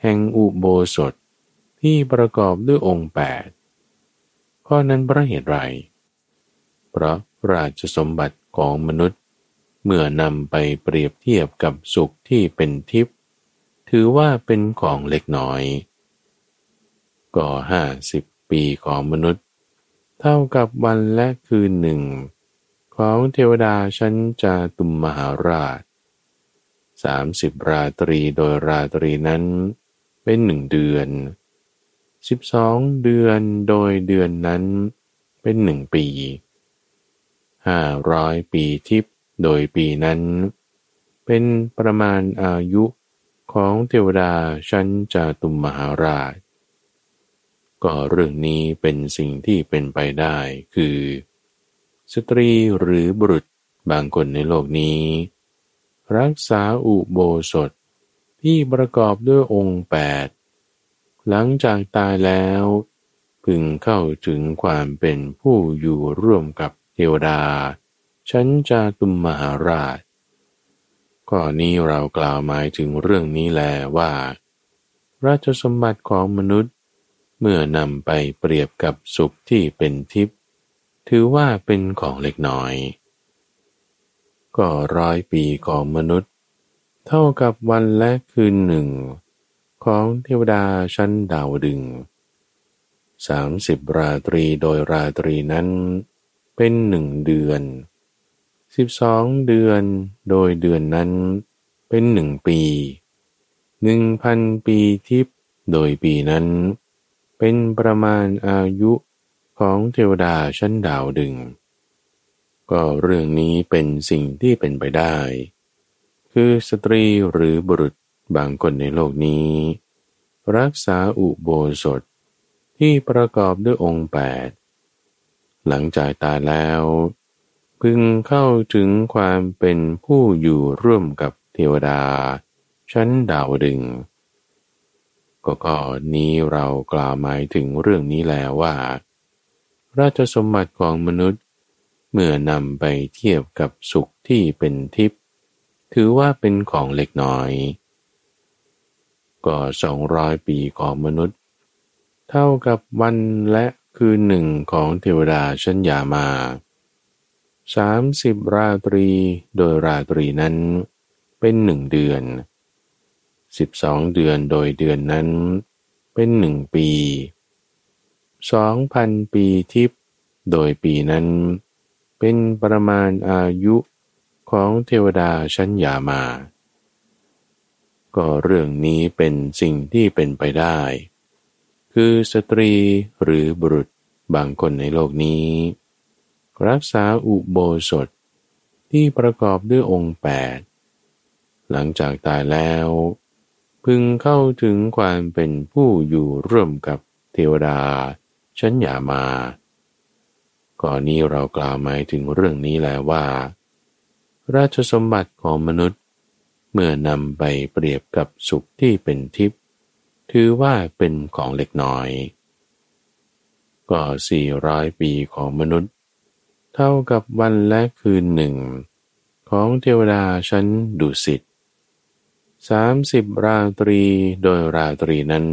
แห่งอุโบสถที่ประกอบด้วยองค์แปดข้อนั้นเพราะเหตุไร เพราะราชสมบัติของมนุษย์ เมื่อนำไปเปรียบเทียบกับสุขที่เป็นทิพย์ถือว่าเป็นของเล็กน้อยก็ห้าสิบปีของมนุษย์ เท่ากับวันและคืนหนึ่ง ของเทวดาชั้นจาตุมมหาราชสามสิบราตรีโดยราตรีนั้นเป็นหนึ่งเดือนสิบสองเดือนโดยเดือนนั้นเป็นหนึ่งปีห้าร้อยปีทิพย์โดยปีนั้น เป็นประมาณอายุของเทวดาชั้นจาตุมมหาราช ก็เรื่องนี้เป็นสิ่งที่เป็นไปได้คือ สตรีหรือบุรุษบางคนในโลกนี้ รักษาอุโบสถที่ประกอบด้วยองค์แปดหลังจากตายแล้วพึงเข้าถึงความเป็นผู้อยู่ร่วมกับเทวดา ชั้นจาตุมมหาราชข้อนี้เรากล่าวหมายถึงเรื่องนี้แลว่า ราชสมบัติของมนุษย์ เมื่อนำไปเปรียบกับสุขที่เป็นทิพย์ถือว่าเป็นของเล็กน้อย ก็ร้อยปีของมนุษย์ เท่ากับวันและคืนหนึ่ง ของเทวดาชั้นดาวดึงสามสิบราตรีโดยราตรีนั้น เป็นหนึ่งเดือนสิบสองเดือนโดยเดือนนั้น เป็นหนึ่งปีหนึ่งพันปีทิพย์โดยปีนั้น เป็นประมาณอายุของเทวดาชั้นดาวดึง ก็เรื่องนี้เป็นสิ่งที่เป็นไปได้ คือสตรีหรือบุรุษบางคนในโลกนี้ รักษาอุโบสถที่ประกอบด้วยองค์แปดหลังจากตายแล้ว พึงเข้าถึงความเป็นผู้อยู่ร่วมกับเทวดา ชั้นดาวดึง ก็ข้อนี้เรากล่าวหมายถึงเรื่องนี้แล้วว่า ราชสมบัติของมนุษย์ เมื่อนำไปเทียบกับสุขที่เป็นทิพย์ถือว่าเป็นของเล็กน้อย ก็สองร้อยปีของมนุษย์ เท่ากับวันและคืนหนึ่งของเทวดาชั้นยามาสามสิบราตรีโดยราตรีนั้นเป็นหนึ่งเดือน สิบสองเดือนโดยเดือนนั้น เป็นหนึ่งปีสองพันปีทิพย์โดยปีนั้น เป็นประมาณอายุของเทวดาชั้นยามา ก็เรื่องนี้เป็นสิ่งที่เป็นไปได้ คือสตรีหรือบุรุษบางคนในโลกนี้ รักษาอุโบสถที่ประกอบด้วยองค์แปดหลังจากตายแล้ว พึงเข้าถึงความเป็นผู้อยู่ร่วมกับเทวดาชั้นยามา ก่อนนี้เรากล่าวหมายถึงเรื่องนี้แล้วว่า ราชสมบัติของมนุษย์ เมื่อนำไปเปรียบกับสุขที่เป็นทิพย์ถือว่าเป็นของเล็กน้อย ก็สี่ร้อยปีของมนุษย์ เท่ากับวันและคืนหนึ่ง ของเทวดาชั้นดุสิต สามสิบราตรีโดยราตรีนั้น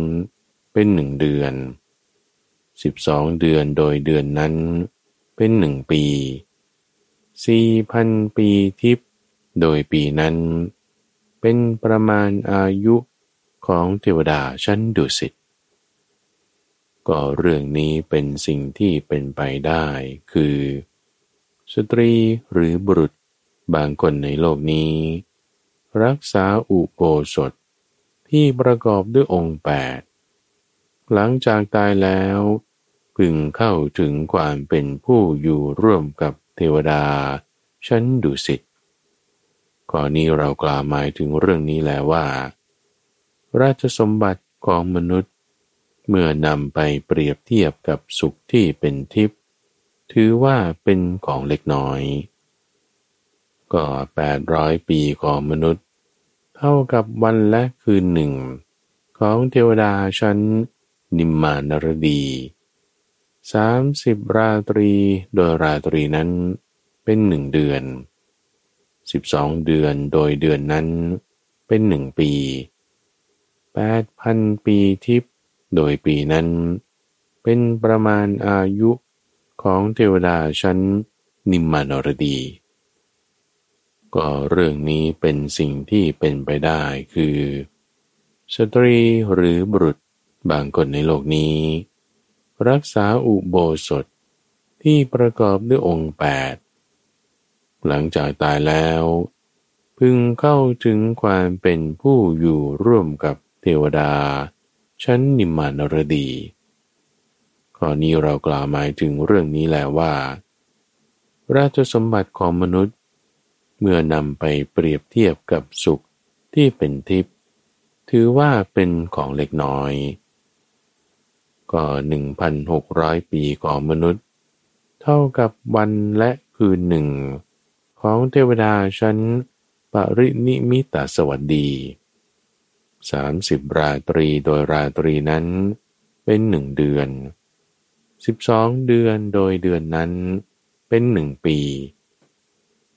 เป็นหนึ่งเดือนสิบสองเดือนโดยเดือนนั้นเป็นหนึ่งปีสี่พันปีทิพย์โดยปีนั้น เป็นประมาณอายุของเทวดาชั้นดุสิตก็เรื่องนี้เป็นสิ่งที่เป็นไปได้คือ สตรีหรือบุรุษบางคนในโลกนี้ รักษาอุโบสถ ที่ประกอบด้วยองค์แปดหลังจากตายแล้วพึงเข้าถึงความเป็นผู้อยู่ร่วมกับเทวดา ชั้นดุสิตก่อนนี้เรากล่าวหมายถึงเรื่องนี้แล้วว่า ราชสมบัติของมนุษย์ เมื่อนำไปเปรียบเทียบกับสุขที่เป็นทิพย์ถือว่าเป็นของเล็กน้อย ก็แปดร้อยปีของมนุษย์ เท่ากับวันและคืนหนึ่ง ของเทวดาชั้นนิมมานรดีสามสิบราตรีโดยราตรีนั้นเป็นหนึ่งเดือนสิบสองเดือนโดยเดือนนั้นเป็นหนึ่งปีแปดพันปีทิพย์โดยปีนั้น เป็นประมาณอายุของเทวดาชั้นนิมมานรดี ก็เรื่องนี้เป็นสิ่งที่เป็นไปได้คือ สตรีหรือบุรุษบางคนในโลกนี้ รักษาอุโบสถที่ประกอบด้วยองค์แปดหลังจากตายแล้ว พึงเข้าถึงความเป็นผู้อยู่ร่วมกับเทวดา ชั้นนิมมานรดีข้อนี้เรากล่าวหมายถึงเรื่องนี้แล้วว่า ราชสมบัติของมนุษย์ เมื่อนำไปเปรียบเทียบกับสุขที่เป็นทิพย์ถือว่าเป็นของเล็กน้อย ก็หนึ่งพันหกร้อยปีของมนุษย์ เท่ากับวันและคืนหนึ่ง ของเทวดาชั้นปรินิมิตสวัสดีสามสิบราตรีโดยราตรีนั้นเป็นหนึ่งเดือนสิบสองเดือนโดยเดือนนั้นเป็นหนึ่งปี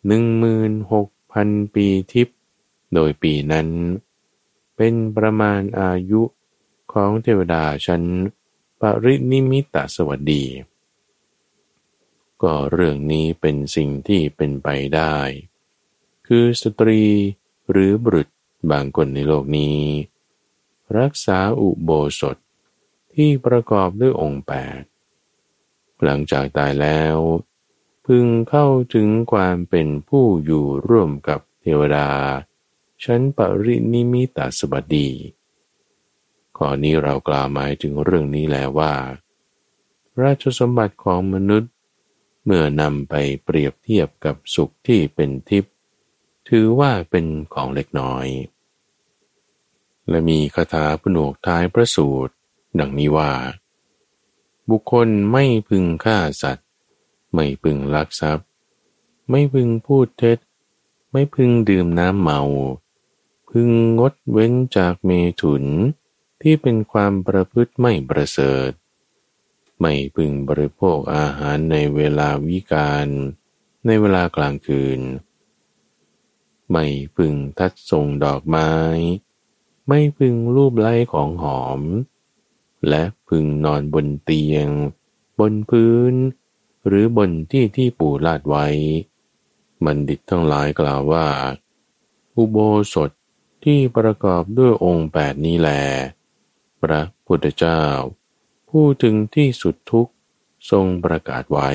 หนึ่งมืนหกพันปีทิพย์โดยปีนั้น เป็นประมาณอายุของเทวดาชั้นปรินิมิตสวัสดี ก็เรื่องนี้เป็นสิ่งที่เป็นไปได้ คือสตรีหรือบุรุษบางคนในโลกนี้ รักษาอุโบสถที่ประกอบด้วยองค์แปดหลังจากตายแล้ว พึงเข้าถึงความเป็นผู้อยู่ร่วมกับเทวดา ชั้นปรินิมิตาสบัดีข้อนี้เรากล่าวหมายถึงเรื่องนี้แล้วว่า ราชสมบัติของมนุษย์ เมื่อนำไปเปรียบเทียบกับสุขที่เป็นทิพย์ถือว่าเป็นของเล็กน้อย และมีคาถาผนวกท้ายพระสูตร ดังนี้ว่า บุคคลไม่พึงฆ่าสัตว์ ไม่พึงลักทรัพย์ ไม่พึงพูดเท็จ ไม่พึงดื่มน้ำเมา พึงงดเว้นจากเมถุนที่เป็นความประพฤติไม่ประเสริฐ ไม่พึงบริโภคอาหารในเวลาวิกาลในเวลากลางคืน ไม่พึงทัดส่งดอกไม้ ไม่พึงรูปไล้ของหอม และพึงนอนบนเตียง บนพื้น หรือบนที่ที่ปูลาดไว้ บัณฑิตทั้งหลายกล่าวว่า อุโบสถที่ประกอบด้วยองค์แปดนี้แล พระพุทธเจ้า ผู้ถึงที่สุดทุกทรงประกาศไว้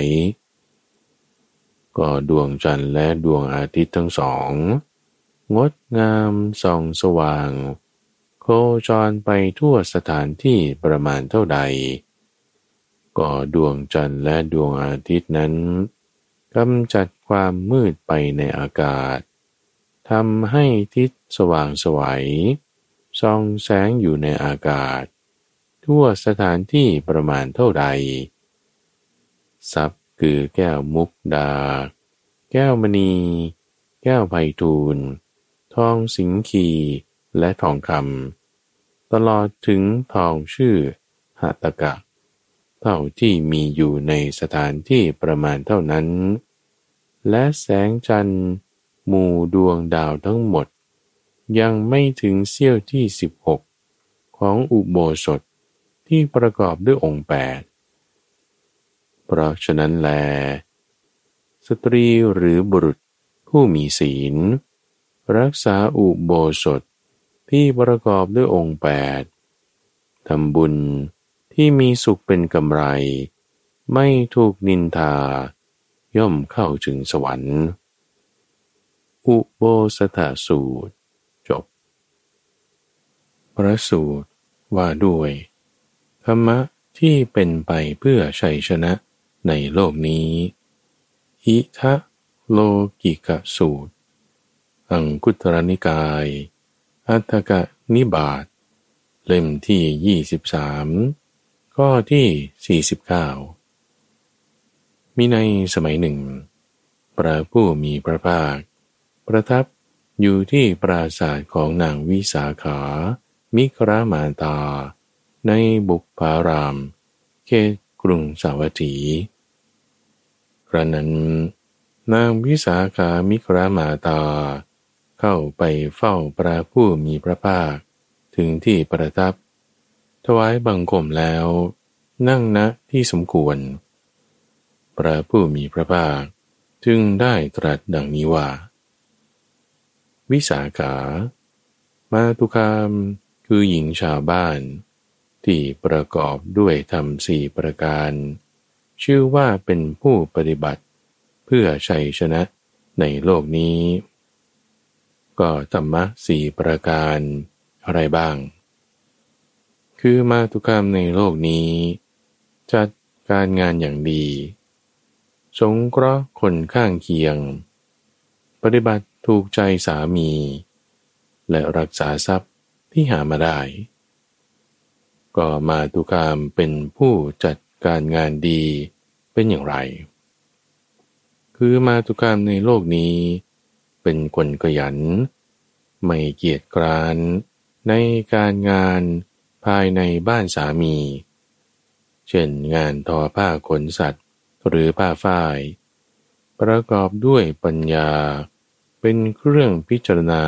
ก็ดวงจันทร์และดวงอาทิตย์ทั้งสอง งดงามส่องสว่าง โคจรไปทั่วสถานที่ประมาณเท่าใด ก็ดวงจันทร์และดวงอาทิตย์นั้นกำจัดความมืดไปในอากาศทำให้ทิศสว่างสวัยส่องแสงอยู่ในอากาศ ทั่วสถานที่ประมาณเท่าใดทรัพย์คือแก้วมุกดา แก้วมณี แก้วไพทูลทองสิงคี และทองคำตลอดถึงทองชื่อหัตกะ เท่าที่มีอยู่ในสถานที่ประมาณเท่านั้น และแสงจันทร์หมู่ดวงดาวทั้งหมด ยังไม่ถึงเสี้ยวที่ 16 ของอุโบสถที่ประกอบด้วยองค์แปดเพราะฉะนั้นแล สตรีหรือบุรุษผู้มีศีล รักษาอุโบสถที่ประกอบด้วยองค์แปดทำบุญ ที่มีสุขเป็นกำไร ไม่ถูกนินทา ย่อมเข้าถึงสวรรค์ อุโบสถสูตร จบ พระสูตรว่าด้วยธรรมะที่เป็นไปเพื่อชัยชนะในโลกนี้ อิทะโลกิกะสูตร อังคุตรนิกาย อัตกะนิบาตเล่มที่23 ข้อที่ 49 มีในสมัยหนึ่ง พระผู้มีพระภาค ประทับอยู่ที่ปราศาสตร์ของนางวิสาขา มิครามาตา ในบุกพาราม เขตกรุงสาวัตถีครั้นั้น นางวิสาขามิครามาตา เข้าไปเฝ้าพระผู้มีพระภาค ถึงที่ประทับ วายบังคมแล้ว นั่งณที่สมควร พระผู้มีพระภาคจึงได้ตรัสดังนี้ว่า วิสาขามาตุคามคือหญิงชาวบ้าน ที่ประกอบด้วยธรรมสี่ประการ ชื่อว่าเป็นผู้ปฏิบัติเพื่อชัยชนะในโลกนี้ ก็ธรรมะสี่ประการอะไรบ้าง คือมาตุกรรมในโลกนี้ จัดการงานอย่างดี สงเคราะห์คนข้างเคียง ปฏิบัติถูกใจสามี และรักษาทรัพย์ที่หามาได้ ก็มาตุกรรมเป็นผู้จัดการงานดีเป็นอย่างไร คือมาตุกรรมในโลกนี้ เป็นคนขยัน ไม่เกียจคร้านในการงาน ภายในบ้านสามี เช่นงานทอผ้าขนสัตว์ หรือผ้าฝ้าย ประกอบด้วยปัญญา เป็นเครื่องพิจารณา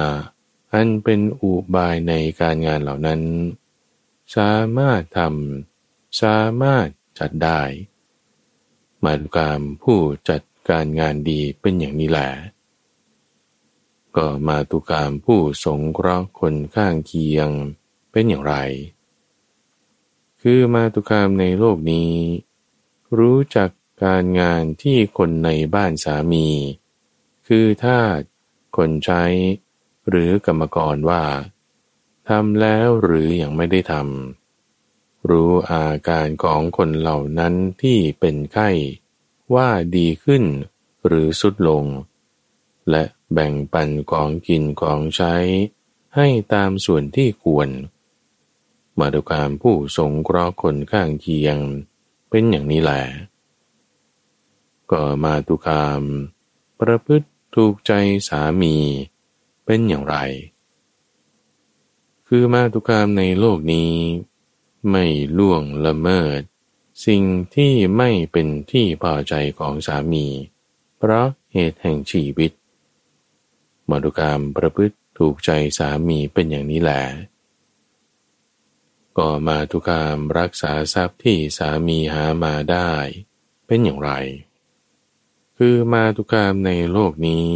อันเป็นอุบายในการงานเหล่านั้น สามารถทำสามารถจัดได้มาดูการผู้จัดการงานดีเป็นอย่างนี้แหละก็มาตุกามผู้สงเคราะห์คนข้างเคียงเป็นอย่างไร คือมาตุกามในโลกนี้ รู้จักการงานที่คนในบ้านสามี คือถ้าคนใช้ หรือกรรมกรว่าทำแล้วหรืออยังไม่ได้ทำรู้อาการของคนเหล่านั้นที่เป็นไข้ว่าดีขึ้นหรือสุดลง และแบ่งปันของกินของใช้ให้ตามส่วนที่ควร มาดูการผู้สงเคราะห์คนข้างเคียง เป็นอย่างนี้แหละก็มาตุคาม ประพฤติถูกใจสามี เป็นอย่างไร คือมาตุคามในโลกนี้ ไม่ล่วงละเมิด สิ่งที่ไม่เป็นที่พอใจของสามี เพราะเหตุแห่งชีวิตมาดุกรรมประพฤติถูกใจสามีเป็นอย่างนี้แหละ ก็มาทุกามรักษาทรัพย์ที่สามีหามาได้ เป็นอย่างไร คือมาทุกามในโลกนี้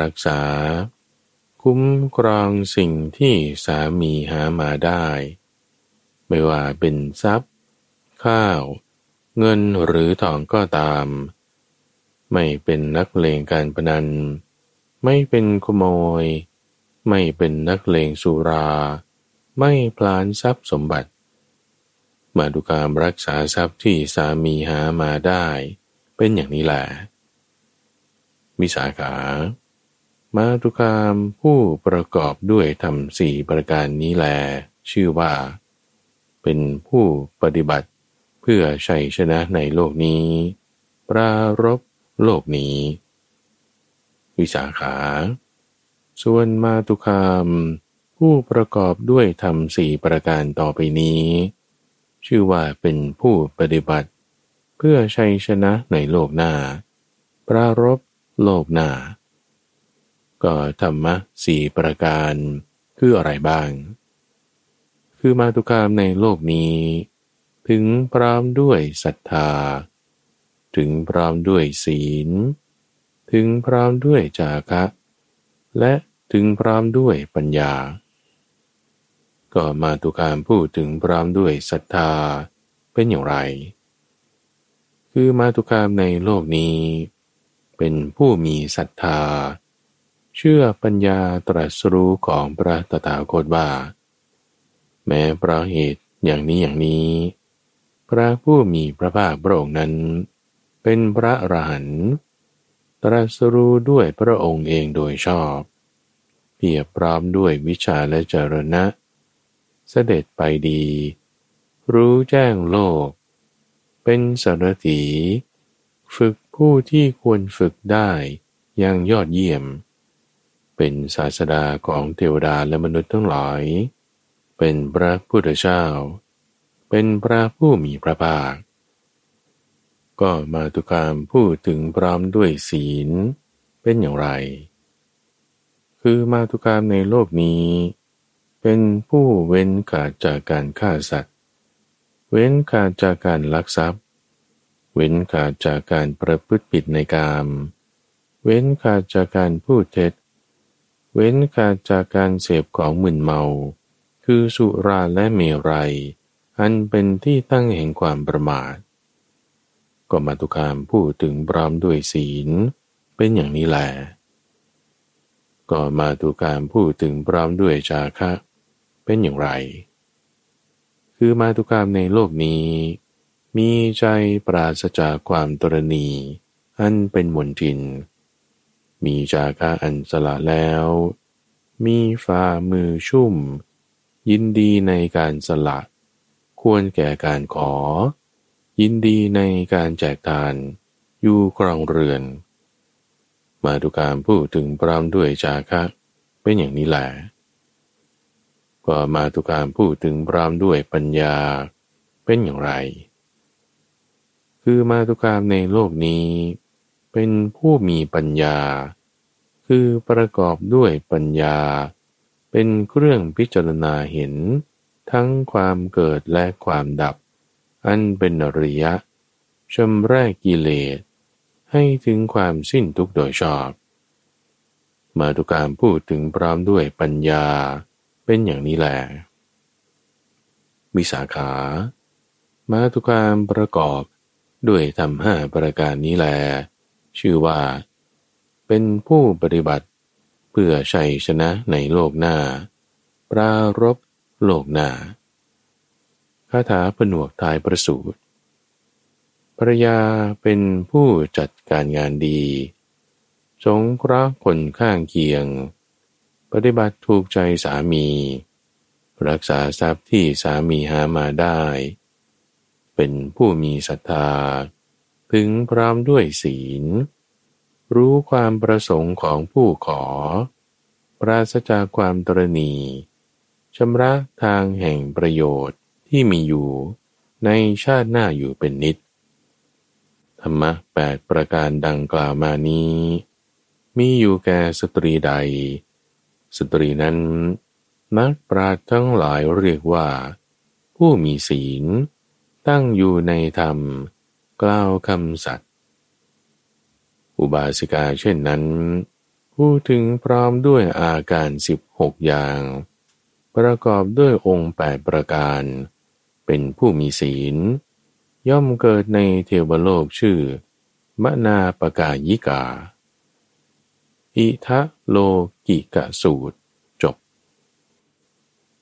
รักษา คุ้มครองสิ่งที่สามีหามาได้ ไม่ว่าเป็นทรัพย์ ข้าว เงินหรือทองก็ตาม ไม่เป็นนักเลงการพนัน ไม่เป็นขโมย ไม่เป็นนักเลงสุรา ไม่พลานทรัพย์สมบัติ มาดูการรักษาทรัพย์ที่สามีหามาได้ เป็นอย่างนี้แหละมิสาขา มาตุกามผู้ประกอบด้วยทำสี่ประการนี้แล ชื่อว่า เป็นผู้ปฏิบัติเพื่อชัยชนะในโลกนี้ ปรารบโลกนี้ วิสาขา ส่วนมาตุคาม ผู้ประกอบด้วยธรรมสี่ประการต่อไปนี้ ชื่อว่าเป็นผู้ปฏิบัติ เพื่อชัยชนะในโลกหน้า ปรารบโลกหน้า ก็ธรรมะสี่ประการคืออะไรบ้าง คือมาตุกามในโลกนี้ ถึงพร้อมด้วยศรัทธา ถึงพร้อมด้วยศีล ถึงพร้อมด้วยจาคะ และถึงพร้อมด้วยปัญญา ก็มาตุกามพูดถึงพร้อมด้วยศรัทธาเป็นอย่างไร คือมาตุกามในโลกนี้ เป็นผู้มีศรัทธา เชื่อปัญญาตรัสรู้ของพระตถาคตว่า แม้เพราะเหตุอย่างนี้อย่างนี้ พระผู้มีพระภาคพระองค์นั้น เป็นพระอรหันต์ตรัสรู้ด้วยพระองค์เองโดยชอบ เพียบพร้อมด้วยวิชาและจรณะเสด็จไปดี รู้แจ้งโลก เป็นสารถีฝึกผู้ที่ควรฝึกได้อย่างยอดเยี่ยม เป็นศาสดาของเทวดาและมนุษย์ทั้งหลาย เป็นพระพุทธเจ้า เป็นพระผู้มีพระภาค ก็มาตุกามพูดถึงพร้อมด้วยศีลเป็นอย่างไร คือมาตุกามในโลกนี้ เป็นผู้เว้นขาดจากการฆ่าสัตว์ เว้นขาดจากการลักทรัพย์ เว้นขาดจากการประพฤติผิดในกาม เว้นขาดจากการพูดเท็จ เว้นขาดจากการเสพของมึนเมา คือสุราและเมรัย อันเป็นที่ตั้งแห่งความประมาท ก็มาตุกามพูดถึงพร้อมด้วยศีล เป็นอย่างนี้แหละก็มาดูการพูดถึงพร้อมด้วยจาคะ เป็นอย่างไร คือมาตุกามในโลกนี้ มีใจปราศจากความตรณี อันเป็นมนทิน มีจาคะอันสละแล้ว มีฝ่ามือชุ่ม ยินดีในการสละ ควรแก่การขอ ยินดีในการแจกทาน อยู่ครองเรือน มาดูการพูดถึงพร้อมด้วยจาคะเป็นอย่างนี้แหละ ก็มาตุการพูดถึงพร้อมด้วยปัญญาเป็นอย่างไร คือมาตุการในโลกนี้ เป็นผู้มีปัญญา คือประกอบด้วยปัญญา เป็นเครื่องพิจารณาเห็น ทั้งความเกิดและความดับ อันเป็นอริยะชำรกกิเลส ให้ถึงความสิ้นทุกโดยชอบ มาตุการพูดถึงพร้อมด้วยปัญญา เป็นอย่างนี้แหละมีสาขามาตุการประกอบด้วยทำห้าประการนี้แล ชื่อว่า เป็นผู้ปฏิบัติเพื่อชัยชนะในโลกหน้า ปรารบโลกหน้าคาถาผนวกทายประสูตรภรยาเป็นผู้จัดการงานดี สงเคราะห์คนข้างเคียง ปฏิบัติถูกใจสามี รักษาทรัพย์ที่สามีหามาได้ เป็นผู้มีศรัทธา พึงพร้อมด้วยศีล รู้ความประสงค์ของผู้ขอ ปราศจากความตรณีชำระทางแห่งประโยชน์ที่มีอยู่ในชาติหน้าอยู่เป็นนิด ธรรมะแปดประการดังกล่าวมานี้ มีอยู่แก่สตรีใด สตรีนั้น นักปราชญ์ทั้งหลายเรียกว่า ผู้มีศีล ตั้งอยู่ในธรรม กล่าวคำสัตย์อุบาสิกาเช่นนั้นพูดถึงพร้อมด้วยอาการสิบหกอย่าง ประกอบด้วยองค์แปดประการ เป็นผู้มีศีล ย่อมเกิดในเทวโลกชื่อ มนาปกายิกา อิทะโล กิกะสูตร จบ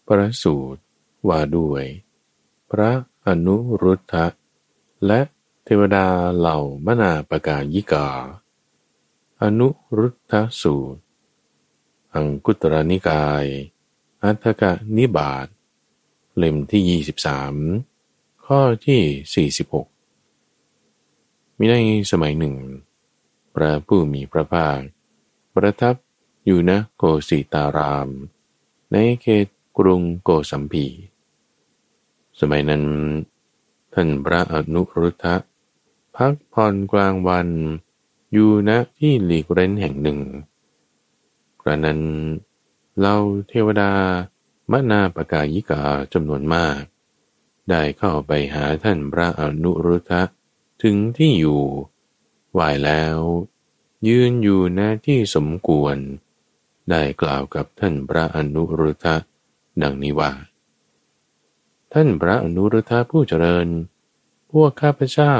ประสูตรว่าด้วย พระอนุรุทธะ และเทวดาเหล่ามนาปกายิกา อนุรุทธสูตร อังกุตรนิกาย อัฏฐกนิบาตเล่มที่ 23 ข้อที่ 46 มีในสมัยหนึ่ง พระผู้มีพระภาค ประทับ อยู่ณโกสิตาราม ในเขตกรุงโกสัมพี สมัยนั้น ท่านพระอนุรุทธะ พักผ่อนกลางวัน อยู่ณที่หลีกเร้นแห่งหนึ่ง กระนั้นเราเทวดามนาปกายิกาจำนวนมาก ได้เข้าไปหาท่านพระอนุรุทธะ ถึงที่อยู่ไหวแล้ว ยืนอยู่หน้าที่สมควร ได้กล่าวกับท่านพระอนุรุทธะดังนี้ว่า ท่านพระอนุรุทธะผู้เจริญ พวกข้าพเจ้า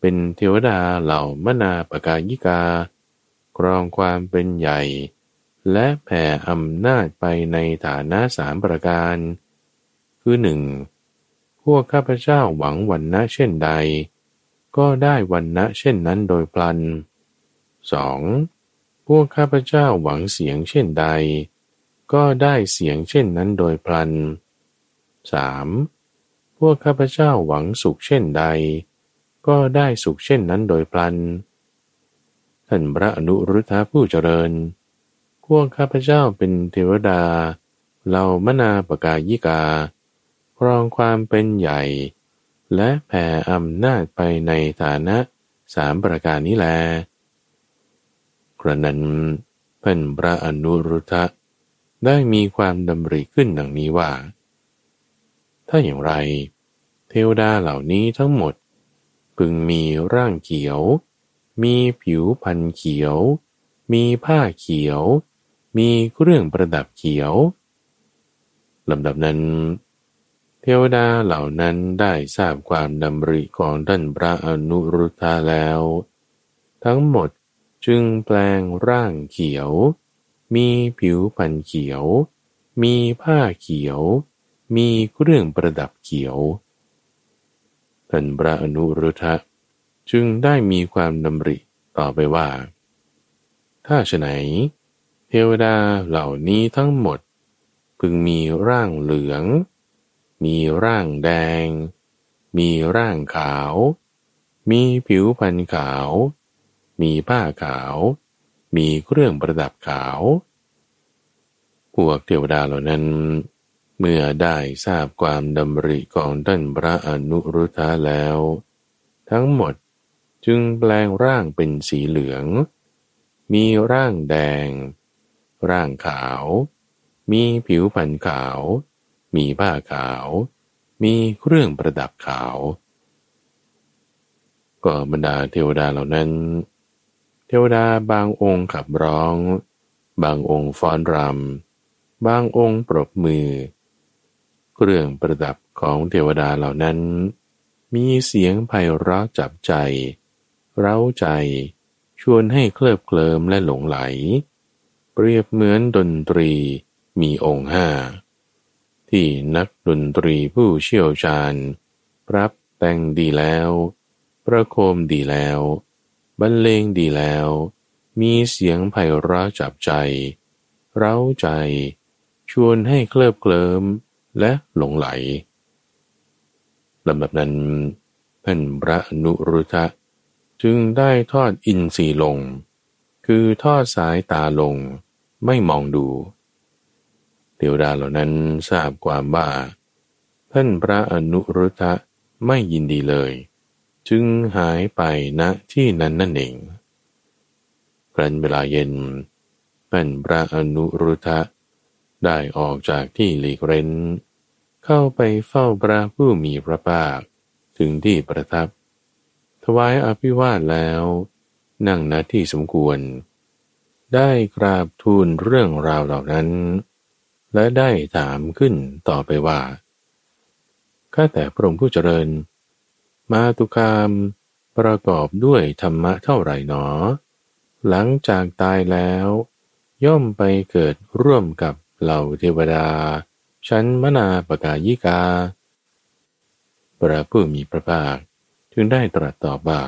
เป็นเทวดาเหล่ามนาปกายิกา ครองความเป็นใหญ่ และแผ่อำนาจไปในฐานะสามประการ คือหนึ่งพวกข้าพเจ้าหวังวันนะเช่นใด ก็ได้วันนะเช่นนั้นโดยพลันสอง วกข้าพเจ้าหวังเสียงเช่นใด ก็ได้เสียงเช่นนั้นโดยพลันสามพวกข้าพเจ้าหวังสุขเช่นใด ก็ได้สุขเช่นนั้นโดยพลัน ท่านพระอนุรุทธะผู้เจริญ พวกข้าพเจ้าเป็นเทวดาเหล่ามนาปกายิกาครองความเป็นใหญ่ และแผ่อำนาจไปในฐานะสามประการนี้แล กระนั้นเพ่นพระอนุรุทธะได้มีความดำริขึ้นดังนี้ว่า ถ้าอย่างไร เทวดาเหล่านี้ทั้งหมด พึงมีร่างเขียว มีผิวพันเขียว มีผ้าเขียว มีเครื่องประดับเขียวลำดับนั้น เทวดาเหล่านั้นได้ทราบความดำริของท่านพระอนุรุทธาแล้ว ทั้งหมด จึงแปลงร่างเขียว มีผิวพันเขียว มีผ้าเขียว มีเครื่องประดับเขียวท่านพระอนุรุทธะจึงได้มีความดำริต่อไปว่า ถ้าฉไหน เทวดาเหล่านี้ทั้งหมด พึงมีร่างเหลือง มีร่างแดง มีร่างขาว มีผิวพรรณขาว มีผ้าขาว มีเครื่องประดับขาว พวกเทวดาเหล่านั้น เมื่อได้ทราบความดำริของท่านพระอนุรุทธะแล้ว ทั้งหมดจึงแปลงร่างเป็นสีเหลือง มีร่างแดง ร่างขาว มีผิวพรรณขาว มีผ้าขาว มีเครื่องประดับขาวก็บรรดาเทวดาเหล่านั้น ทวดาบางองค์ขับร้อง บางองค์ฟ้อนรำ บางองค์ปรบมือ เครื่องประดับของเทวดาเหล่านั้น มีเสียงไพเราะจับใจ เร้าใจ ชวนให้เคลิบเคลิมและหลงไหล เปรียบเหมือนดนตรีมีองค์ห้า ที่นักดนตรีผู้เชี่ยวชาญรับแต่งดีแล้ว ประโคมดีแล้ว บรรเลงดีแล้ว มีเสียงไพเราะจับใจ เร้าใจ ชวนให้เคลิบเคลิมและหลงไหลลำดับนั้นท่านพระนุรุทะจึงได้ทอดอินทรีลง คือทอดสายตาลงไม่มองดูเทวดาเหล่านั้นทราบความว่า ท่านพระอนุรุทธะไม่ยินดีเลย จึงหายไปณที่นั้นนั่นเองครั้นเวลาเย็นท่านพระอนุรุทธะได้ออกจากที่หลีกเร้น เข้าไปเฝ้าพระผู้มีพระภาคถึงที่ประทับ ถวายอภิวาทแล้ว นั่งณที่สมควร ได้กราบทูลเรื่องราวเหล่านั้น และได้ถามขึ้นต่อไปว่าข้าแต่พระองค์ผู้เจริญ มาตุคามประกอบด้วยธรรมะเท่าไหร่หนอ หลังจากตายแล้ว ย่อมไปเกิดร่วมกับเหล่าเทวดา ชั้นมนาปกายิกา พระผู้มีพระภาคจึงได้ตรัสตอบว่า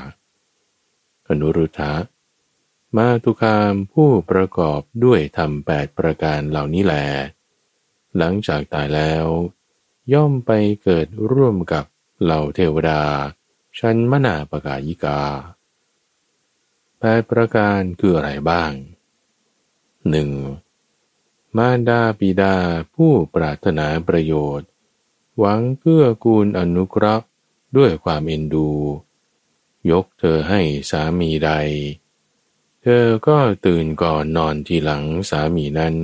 อนุรุทธะมาตุคามผู้ประกอบด้วยธรรมแปดประการเหล่านี้แหลหลังจากตายแล้ว ย่อมไปเกิดร่วมกับ เหล่าเทวดา ชั้นมนาปกายิกาแปดประการคืออะไรบ้างหนึ่งมารดาปิดาผู้ปรารถนาประโยชน์ หวังเกื้อกูลอนุเคราะห์ด้วยความเอ็นดู ยกเธอให้สามีใดเทเธอก็ตื่นก่อนนอนทีหลังสามีนั้น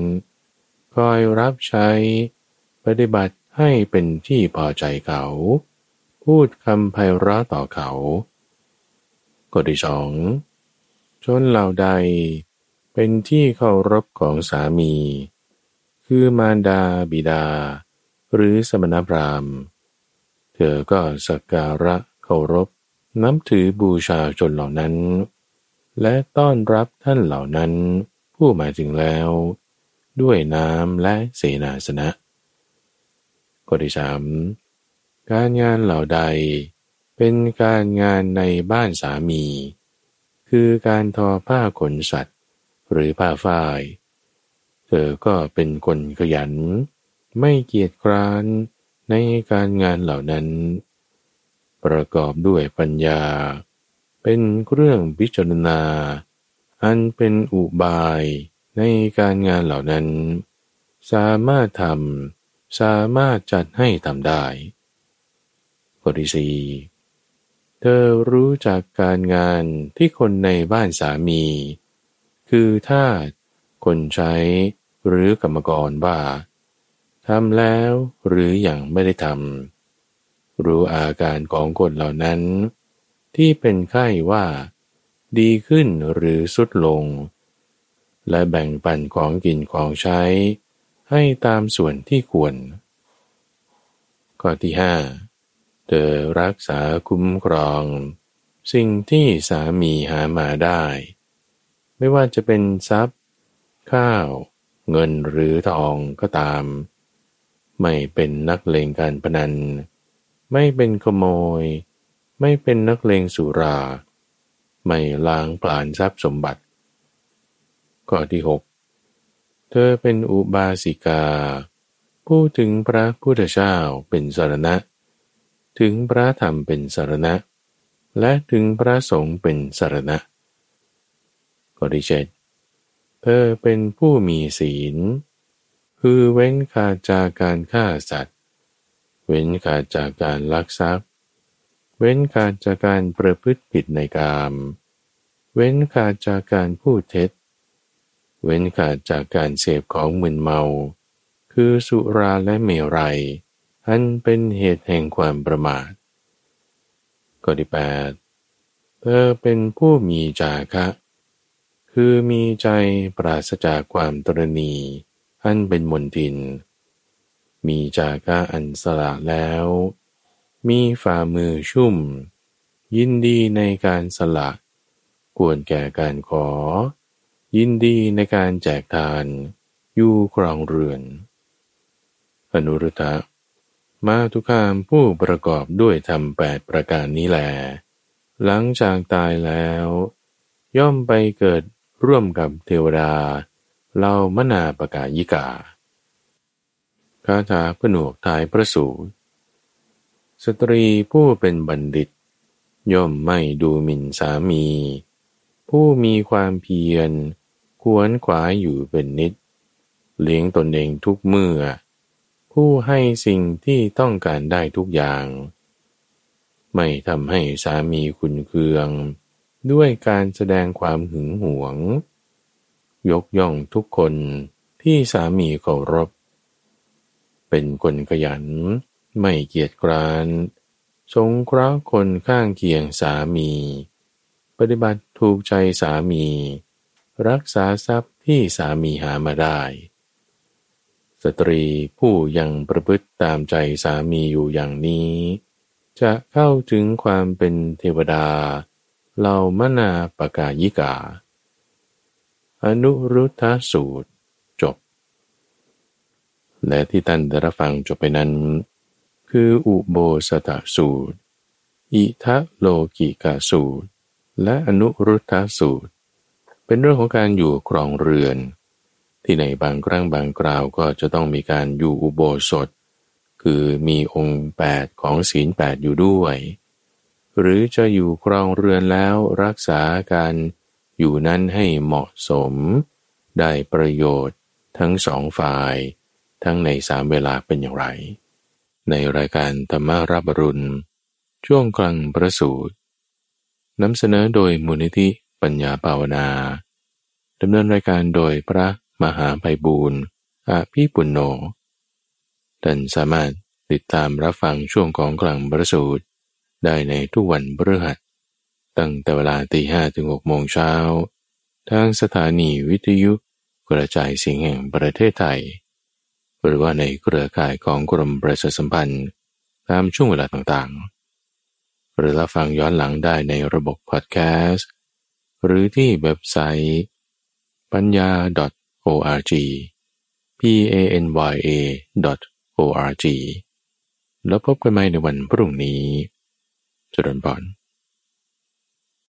คอยรับใช้ ปฏิบัติให้เป็นที่พอใจเขา พูดคำไพเราะต่อเขากฎที่สองชนเหล่าใดเป็นที่เคารพของสามี คือมารดาบิดา หรือสมณพราหมณ์ เธอก็สักการะเคารพนับถือบูชาชนเหล่านั้น และต้อนรับท่านเหล่านั้น ผู้มาถึงแล้ว ด้วยน้ำและเสนาสนะข้อที่สาม การงานเหล่าใด เป็นการงานในบ้านสามี คือการทอผ้าขนสัตว์ หรือผ้าฝ้าย เธอก็เป็นคนขยัน ไม่เกียจคร้านในการงานเหล่านั้น ประกอบด้วยปัญญา เป็นเครื่องพิจารณา อันเป็นอุบายในการงานเหล่านั้น สามารถทำสามารถจัดให้ทำได้ ข้อที่สี่เธอรู้จักการงานที่คนในบ้านสามี คือถ้าคนใช้หรือกรรมกรว่าทำแล้วหรืออยังไม่ได้ทำรู้อาการของคนเหล่านั้น ที่เป็นไข้ว่า ดีขึ้นหรือสุดลง และแบ่งปันของกินของใช้ ให้ตามส่วนที่ควร ข้อที่ห้า เธอรักษาคุ้มครอง สิ่งที่สามีหามาได้ ไม่ว่าจะเป็นทรัพย์ ข้าว เงินหรือทองก็ตาม ไม่เป็นนักเลงการพนัน ไม่เป็นขโมย ไม่เป็นนักเลงสุรา ไม่ล้างปลานทรัพย์สมบัติข้อที่หกเธอเป็นอุบาสิกา พูดถึงพระพุทธเจ้าเป็นสารณะ ถึงพระธรรมเป็นสารณะ และถึงพระสงฆ์เป็นสารณะข้อที่เจ็ดเธอเป็นผู้มีศีล คือเว้นขาดจากการฆ่าสัตว์ เว้นขาดจากการลักทรัพย์ เว้นขาดจากการประพฤติผิดในกาม เว้นขาดจากการพูดเท็จ เว้นขาดจากการเสพของมึนเมา คือสุราและเมรัย อันเป็นเหตุแห่งความประมาทข้อที่แปดเธอเป็นผู้มีจาคะ คือมีใจปราศจากความตรณีอันเป็นมนทิน มีจากะอันสละแล้ว มีฝ่ามือชุ่ม ยินดีในการสละ ควรแก่การขอ ยินดีในการแจกทาน อยู่ครองเรือน อนุรุตะ มาทุกามผู้ประกอบด้วยธรรมแปดประการนี้แล หลังจากตายแล้ว ย่อมไปเกิดร่วมกับเทวดาเล่ามนาปกายิกาคาถาผนวกทายประสูตรสตรีผู้เป็นบัณฑิต ย่อมไม่ดูหมิ่นสามี ผู้มีความเพียร ควรขวายอยู่เป็นนิด เลี้ยงตนเองทุกเมื่อ ผู้ให้สิ่งที่ต้องการได้ทุกอย่าง ไม่ทำให้สามีคุณเคือง ด้วยการแสดงความหึงหวง ยกย่องทุกคนที่สามีเคารพ เป็นคนขยัน ไม่เกียจคร้านสงเคราะห์คนข้างเคียงสามี ปฏิบัติถูกใจสามี รักษาทรัพย์ที่สามีหามาได้ สตรีผู้ยังประพฤติตามใจสามีอยู่อย่างนี้ จะเข้าถึงความเป็นเทวดาเหล่ามนาปกายิกา อนุรุทธสูตรจบ และที่ท่านได้รับฟังจบไปนั้น คืออุโบสถสูตร อิทะโลกิกาสูตร และอนุรุทธสูตร เป็นเรื่องของการอยู่ครองเรือน ที่ในบางครั้งบางคราวก็จะต้องมีการอยู่อุโบสถ คือมีองค์แปดของศีลแปดอยู่ด้วย หรือจะอยู่ครองเรือนแล้วรักษาการอยู่นั้นให้เหมาะสม ได้ประโยชน์ทั้งสองฝ่าย ทั้งในสามเวลาเป็นอย่างไร ในรายการธรรมารับรุณ ช่วงกลางประสูตรนำเสนอโดยมูลนิธิปัญญาภาวนาดำเนินรายการโดยพระ มหาไพบูรณ์อภิปุณโญท่านสามารถติดตามรับฟังช่วงของกลางประสูตร ได้ในทุกวันพฤหัส ตั้งแต่เวลาตีห้ถึงหกโมงเช้า ทางสถานีวิทยุกระจายเสียงแห่งประเทศไทย หรือว่าในเครือข่ายของกรมประชาสัมพันธ์ ตามช่วงเวลาต่างๆ หรือรับฟังย้อนหลังได้ในระบบพอดแคสต์ หรือที่เว็บไซต์ปัญญา .org p a n y a org แล้วพบกันใหม่ในวันพรุ่งนี้จุดนบอน